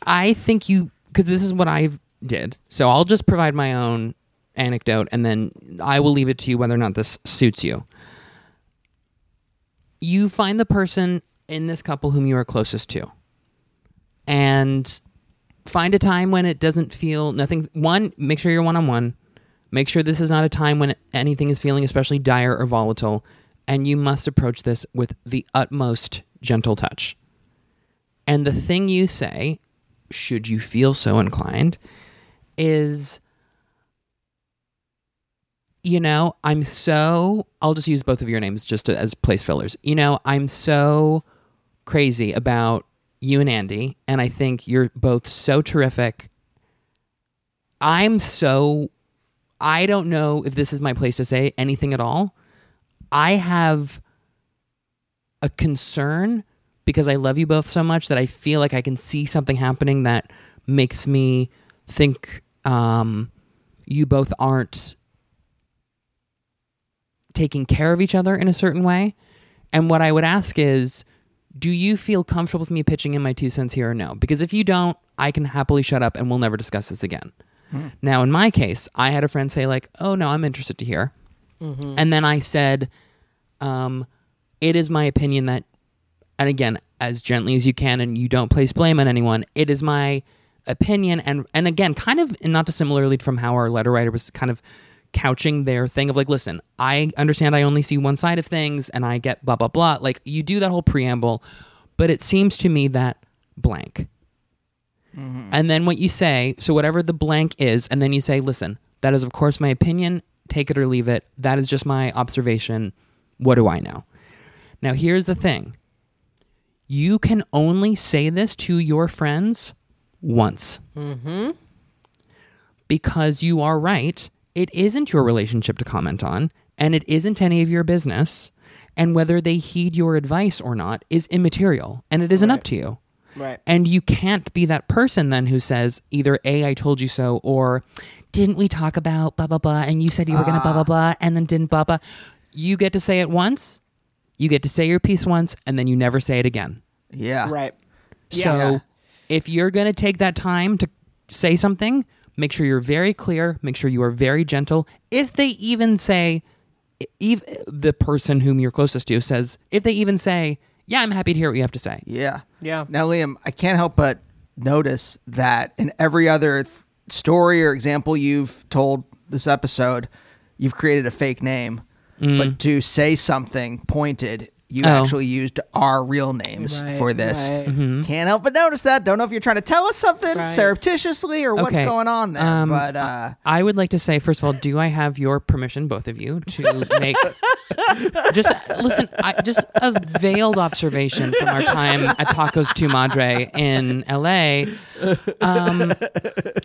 I think you because this is what I did. So I'll just provide my own anecdote and then I will leave it to you whether or not this suits you. You find the person in this couple whom you are closest to, and find a time when it doesn't feel nothing. One, make sure you're one on one. Make sure this is not a time when anything is feeling especially dire or volatile, and you must approach this with the utmost gentle touch. And the thing you say, should you feel so inclined, is, you know, I'm so, I'll just use both of your names just to, as place fillers. You know, I'm so crazy about you and Andy, and I think you're both so terrific. I'm so I don't know if this is my place to say anything at all. I have a concern because I love you both so much that I feel like I can see something happening that makes me think um, you both aren't taking care of each other in a certain way. And what I would ask is, do you feel comfortable with me pitching in my two cents here or no? Because if you don't, I can happily shut up and we'll never discuss this again. Now, in my case, I had a friend say, like, oh, no, I'm interested to hear. And then I said, um, it is my opinion that, and again, as gently as you can, and you don't place blame on anyone, it is my opinion. And, and again, kind of not dissimilarly from how our letter writer was kind of couching their thing of like, listen, I understand I only see one side of things and I get blah, blah, blah. Like, you do that whole preamble, but it seems to me that blank. And then what you say, so whatever the blank is, and then you say, listen, that is of course my opinion, take it or leave it. That is just my observation. What do I know? Now, here's the thing you can only say this to your friends once. Mm-hmm. Because you are right, it isn't your relationship to comment on, and it isn't any of your business. And whether they heed your advice or not is immaterial, and it isn't up to you. Right. And you can't be that person then who says either A, I told you so, or didn't we talk about blah, blah, blah, and you said you were going to blah, blah, blah, and then didn't blah, blah. You get to say it once, you get to say your piece once, and then you never say it again. Yeah. Right. So Yeah. if you're going to take that time to say something, make sure you're very clear, make sure you are very gentle. If they even say, ev the person whom you're closest to says, if they even say, yeah, I'm happy to hear what you have to say. Yeah. Yeah. Now, Liam, I can't help but notice that in every other th- story or example you've told this episode, you've created a fake name. Mm-hmm. But to say something pointed, you. Oh. actually used our real names Right, for this. right. Mm-hmm. Can't help but notice that. Don't know if you're trying to tell us something Right. surreptitiously or what's Okay. going on there. Um, but uh, I would like to say, first of all, do I have your permission, both of you, to make just listen? I, just a veiled observation from our time at Tacos Tu Madre in L.A. Um,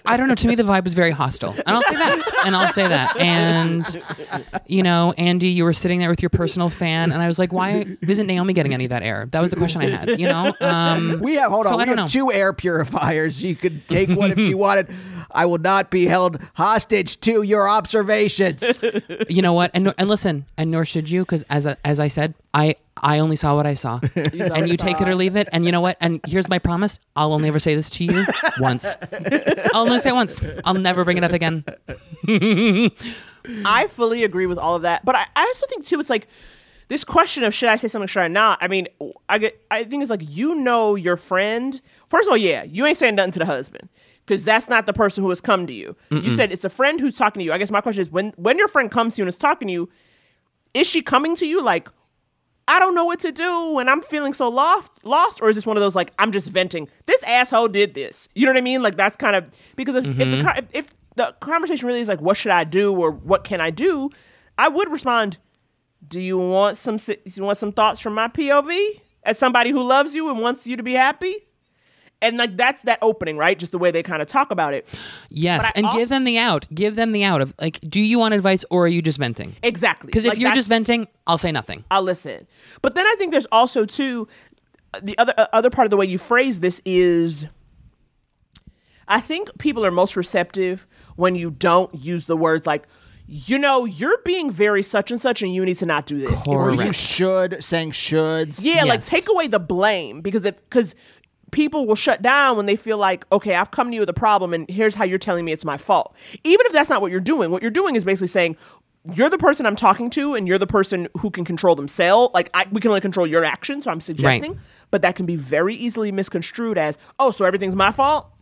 I don't know. To me, the vibe was very hostile, and I'll say that. And I'll say that. And you know, Andy, you were sitting there with your personal fan, and I was like, why isn't Naomi getting any of that air? That was the question I had. You know, um, we have hold so on. I We don't have know. two air purifiers. You could take one if you wanted. I will not be held hostage to your observations. you know what? And and listen, and nor should you, because as I- as I said, I I only saw what I saw, and you take it or leave it. And you know what? And here's my promise: I'll only ever say this to you once. I'll only say it once. I'll never bring it up again. I fully agree with all of that, but I, I also think too. It's like this question of should I say something, should I not? I mean, I get. I think it's like you know your friend. First of all, yeah, you ain't saying nothing to the husband because that's not the person who has come to you. You said it's a friend who's talking to you. I guess my question is when when your friend comes to you and is talking to you, is she coming to you like? I don't know what to do and I'm feeling so lost lost or is this one of those like I'm just venting this asshole did this you know what I mean like that's kind of because if, if, the, mm-hmm. if, if the conversation really is like, what should I do or what can I do? I would respond, do you want some you want some thoughts from my POV as somebody who loves you and wants you to be happy? And like that's that opening, right? Just the way they kind of talk about it. Yes, and also- give them the out. Give them the out of like, do you want advice or are you just venting? Exactly. Because if Like, you're just venting, I'll say nothing. I'll listen. But then I think there's also too the other uh, other part of the way you phrase this is I think people are most receptive when you don't use the words like you know, you're being very such and such, and you need to not do this. Or you should saying shoulds. Yeah, like take away the blame because if because people will shut down when they feel like, okay, I've come to you with a problem, and here's how you're telling me it's my fault. Even if that's not what you're doing, what you're doing is basically saying. You're the person I'm talking to, and you're the person who can control themselves. Like I, we can only control your actions, so I'm suggesting. But that can be very easily misconstrued as, oh, so everything's my fault.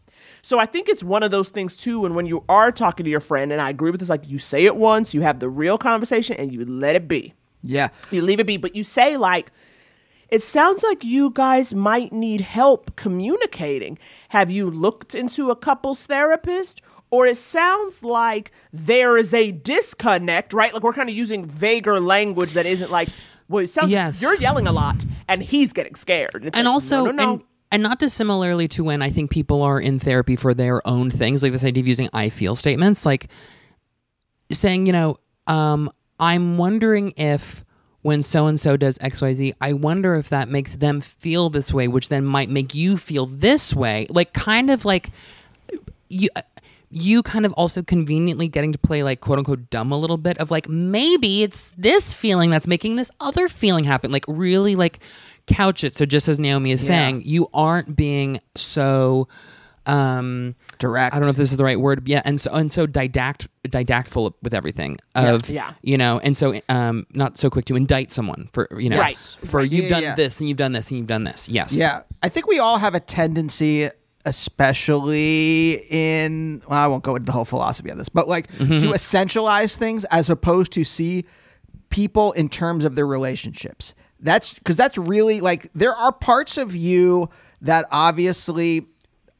So I think it's one of those things too. And when you are talking to your friend, and I agree with this, like you say it once, you have the real conversation, and you let it be. Yeah. You leave it be, but you say like, it sounds like you guys might need help communicating. Have you looked into a couples therapist? Or it sounds like there is a disconnect, right? Like we're kind of using vaguer language that isn't like, well, it sounds Yes. like you're yelling a lot and he's getting scared. It's and like, also no, no, no. And, and not dissimilarly to when I think people are in therapy for their own things, like this idea of using I feel statements, like saying, you know, um, I'm wondering if when so and so does XYZ, I wonder if that makes them feel this way, which then might make you feel this way. Like kind of like you you kind of also conveniently getting to play like quote unquote dumb a little bit of like maybe it's this feeling that's making this other feeling happen. Like really like couch it. So just as naomi is saying you aren't being so um Direct. i don't know if this is the right word yeah and so and so didact didactful with everything of Yeah. you know and so um not so quick to indict someone for you know Right. for you've Yeah, done yeah. this and you've done this and you've done this yes Yeah, I think we all have a tendency, especially in. Well, I won't go into the whole philosophy of this, but like Mm-hmm. to essentialize things as opposed to see people in terms of their relationships. That's because that's really like there are parts of you that obviously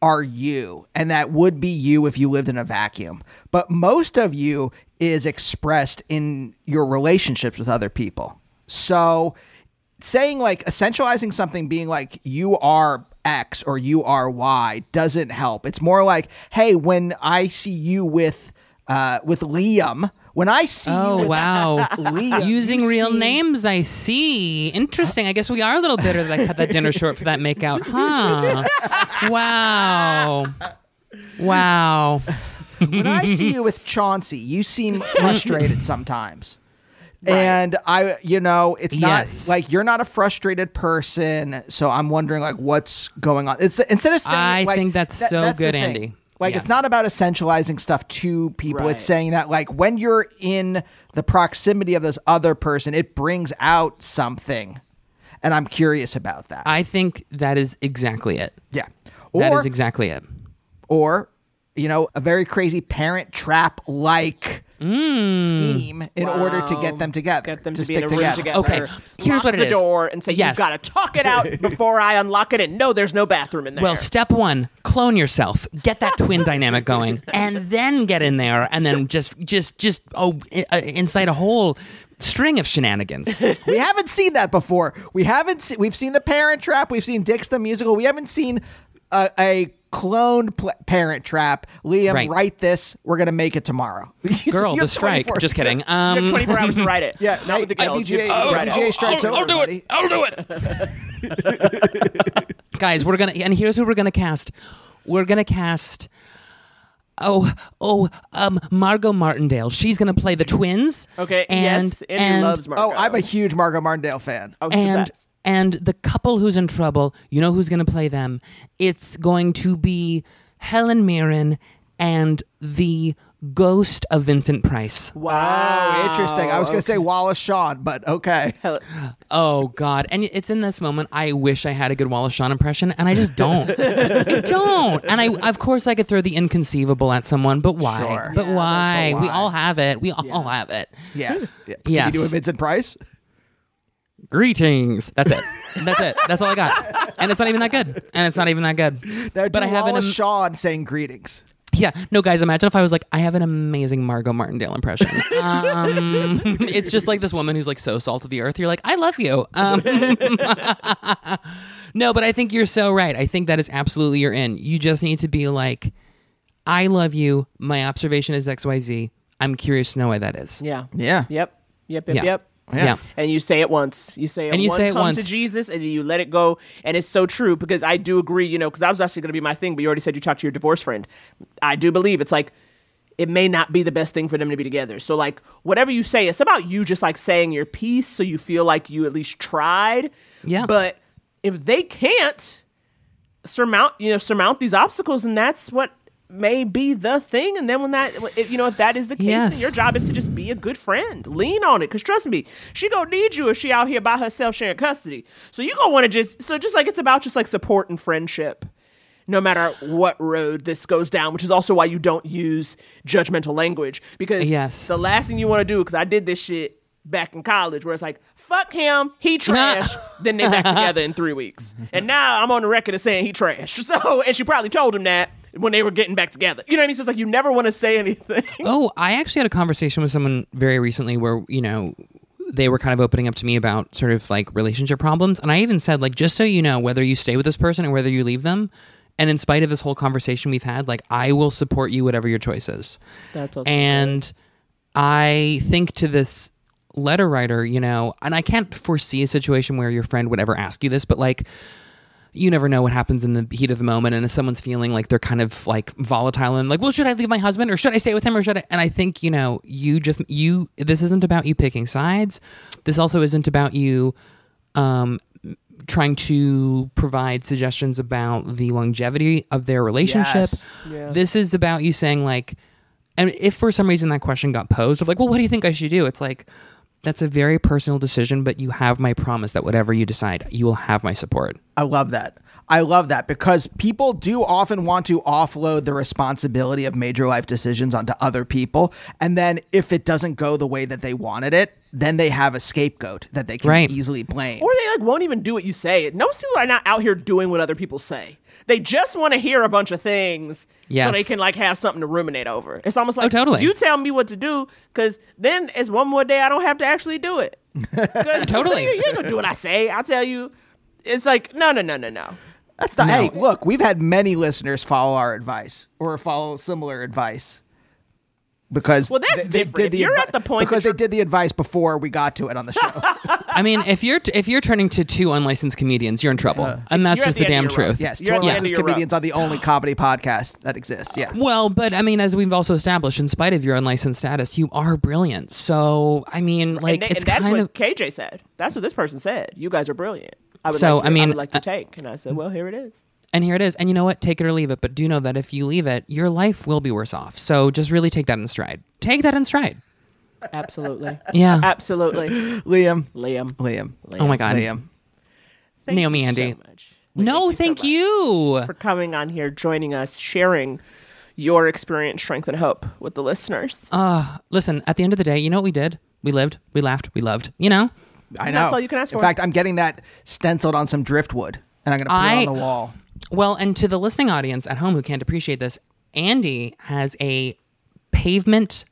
are you and that would be you if you lived in a vacuum. But most of you is expressed in your relationships with other people. So saying like essentializing something being like you are X or you are Y doesn't help. It's more like, hey, when I see you with uh with Liam, when I see you Oh with wow! Liam, Using real see- names, I see. Interesting. I guess we are a little bitter that I cut that dinner short for that makeout, huh? Wow! Wow! when I see you with Chauncey, you seem frustrated sometimes. And I, you know, it's not Yes. like you're not a frustrated person. So I'm wondering, like, what's going on? It's instead of saying, I like, think that's so the good. Andy. Like, Yes. it's not about essentializing stuff to people. Right. It's saying that, like, when you're in the proximity of this other person, it brings out something. And I'm curious about that. I think that is exactly it. yeah. that Or, is exactly it. or you know, a very crazy parent trap like Mm. scheme in order to get them together. Get them to, to, be in stick a room together. together. Okay, here's lock what it the is. door and say Yes. you've got to talk it out before I unlock it. And no, there's no bathroom in there. Well, step one: clone yourself, get that twin dynamic going, and then get in there, and then just, just, just oh, i- uh, incite a whole string of shenanigans. We haven't seen that before. We haven't. Se- we've seen the Parent Trap. We've seen Dick's the musical. We haven't seen a, a cloned pl- Parent Trap. Liam, Right. write this. We're gonna make it tomorrow. Girl, the strike. Just kidding. you have Um, 24 hours to write it. Yeah, not with the hey, guild. You WGA, have to write it. WGA strikes I'll, over, I'll do buddy. it. I'll do it. Guys, we're gonna and here's who we're gonna cast. We're gonna cast. Oh, oh, um, Margo Martindale. She's gonna play the twins. Okay. and yes. Andrew and, loves Marco. Oh, I'm a huge Margo Martindale fan. Oh, and surprise. And the couple who's in trouble. You know who's gonna play them? It's going to be Helen Mirren and the ghost of Vincent Price. Wow, interesting. I was gonna say Wallace Shawn, but okay. Oh God! And it's in this moment. I wish I had a good Wallace Shawn impression, and I just don't. I don't. And I, of course, I could throw the inconceivable at someone, but why? Sure. But why? but We all have it. We all have it. Yes. Yeah. Can Yes. you do a Vincent Price? Greetings. That's it. That's it. That's all I got. And it's not even that good. And it's not even that good. Now, but I have an. Wallace am- Shawn saying greetings. Yeah, no, guys. Imagine if I was like, I have an amazing Margo Martindale impression. Um, it's just like this woman who's like so salt of the earth. You're like, I love you. Um, no, but I think you're so right. I think that is absolutely your in. You just need to be like, I love you. My observation is X Y Z. I'm curious to know why that is. Yeah. Yeah. Yep. Yep. Yep. Yeah. Yep. Yeah. And you say it once. You say it And you once, say it come once. to Jesus, and you let it go. And it's so true because I do agree, you know, because I was actually going to be my thing, but you already said you talked to your divorce friend. I do believe it's like, it may not be the best thing for them to be together. So, like, whatever you say, it's about you just like saying your piece so you feel like you at least tried. Yeah. But if they can't surmount, you know, surmount these obstacles, and that's what may be the thing. And then when that, if, you know, if that is the case, Yes. then your job is to just be a good friend. Lean on it. Cause trust me, she gonna need you if she out here by herself sharing custody. So you gonna want to just, so just like it's about just like support and friendship. No matter what road this goes down, which is also why you don't use judgmental language. Because Yes. the last thing you want to do, because I did this shit back in college where it's like, fuck him, he trash. then they back together in three weeks. And now I'm on the record of saying he trash. So, and she probably told him that when they were getting back together. You know what I mean? So it's like you never want to say anything. Oh, I actually had a conversation with someone very recently where, you know, they were kind of opening up to me about sort of like relationship problems. And I even said, like, just so you know, whether you stay with this person or whether you leave them, and in spite of this whole conversation we've had, like, I will support you, whatever your choice is. That's also And I think to this letter writer, you know, and I can't foresee a situation where your friend would ever ask you this, but like, you never know what happens in the heat of the moment. And if someone's feeling like they're kind of like volatile and like, well, should I leave my husband or should I stay with him or should I? And I think, you know, you just, you, this isn't about you picking sides. This also isn't about you, um, trying to provide suggestions about the longevity of their relationship. Yes. Yeah. This is about you saying like, and if for some reason that question got posed of like, well, what do you think I should do? It's like, that's a very personal decision, but you have my promise that whatever you decide, you will have my support. I love that. I love that because people do often want to offload the responsibility of major life decisions onto other people. And then if it doesn't go the way that they wanted it, then they have a scapegoat that they can Right. easily blame. Or they like won't even do what you say. Most people are not out here doing what other people say. They just want to hear a bunch of things Yes. so they can like have something to ruminate over. It's almost oh, like Oh, totally. you tell me what to do because then it's one more day I don't have to actually do it. 'Cause Totally. You ain't gonna do what I say. I'll tell you. It's like no, no, no, no, no. That's the, Hey, look, we've had many listeners follow our advice or follow similar advice because Well, that's they- they different. did If the you're advi- at the point because they did the advice before we got to it on the show. I mean, if you're if you're turning to two unlicensed comedians, you're in trouble, and that's You're just the the damn of your rope. truth. yes, You're two the end of licensed your rope. comedians are the only comedy podcast that exists. Yeah. Well, but I mean, as we've also established, in spite of your unlicensed status, you are brilliant. So I mean, like and, it's and that's kind what of KJ said. That's what this person said. You guys are brilliant. I would So, like I your- mean, would like your uh, take, and I said, well, here it is. and here it is. And you know what? Take it or leave it. But do know that if you leave it, your life will be worse off. So just really take that in stride. Take that in stride. Absolutely. Yeah. Absolutely. Liam. Liam. Liam. Oh my God. Liam. Thank Naomi you Andy. So much no, you so thank much. you. for coming on here, joining us, sharing your experience, strength, and hope with the listeners. Uh, listen, at the end of the day, you know what we did? We lived, we laughed, we loved. You know? I know. That's all you can ask for. In fact, I'm getting that stenciled on some driftwood, and I'm going to put it on the wall. Well, and to the listening audience at home who can't appreciate this, Andy has a pavement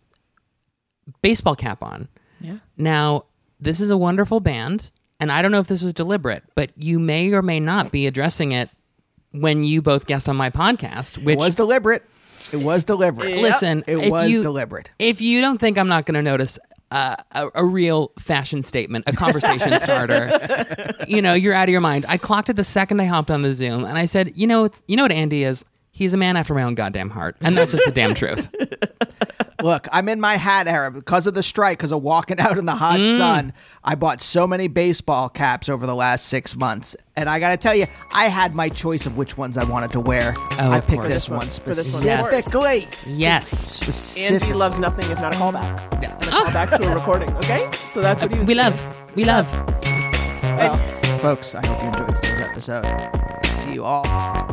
baseball cap on. Yeah. Now, this is a wonderful band, and I don't know if this was deliberate, but you may or may not be addressing it when you both guest on my podcast, which It was deliberate. It was deliberate. listen, It if was you, deliberate. If you don't think I'm not going to notice uh, a, a real fashion statement, a conversation starter, you know, you're out of your mind. I clocked it the second I hopped on the Zoom, and I said, you know, it's you know what Andy is. He's a man after my own goddamn heart, and that's just the damn truth. Look, I'm in my hat era because of the strike, because of walking out in the hot Mm. sun. I bought so many baseball caps over the last six months. And I got to tell you, I had my choice of which ones I wanted to wear. Oh, I picked course. this one For this one, of course. specifically. Yes, Andy loves nothing if not a callback. And a callback to a recording, okay? So that's what he was we doing. love, we love. Well, folks, I hope you enjoyed today's episode. See you all.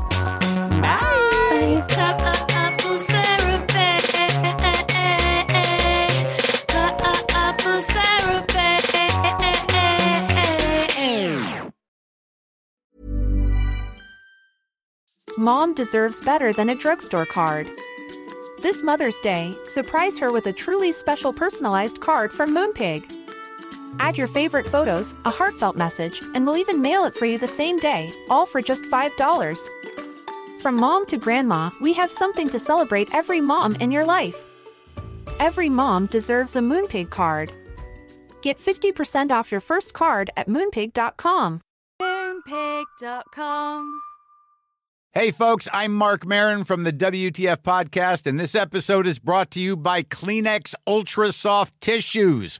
Mom deserves better than a drugstore card. This Mother's Day, surprise her with a truly special personalized card from Moonpig. Add your favorite photos, a heartfelt message, and we'll even mail it for you the same day, all for just $5. From mom to grandma, we have something to celebrate every mom in your life. Every mom deserves a Moonpig card. Get 50% off your first card at moonpig.com. Moonpig.com. Hey, folks, I'm Marc Maron from the WTF Podcast, and this episode is brought to you by Kleenex Ultra Soft Tissues,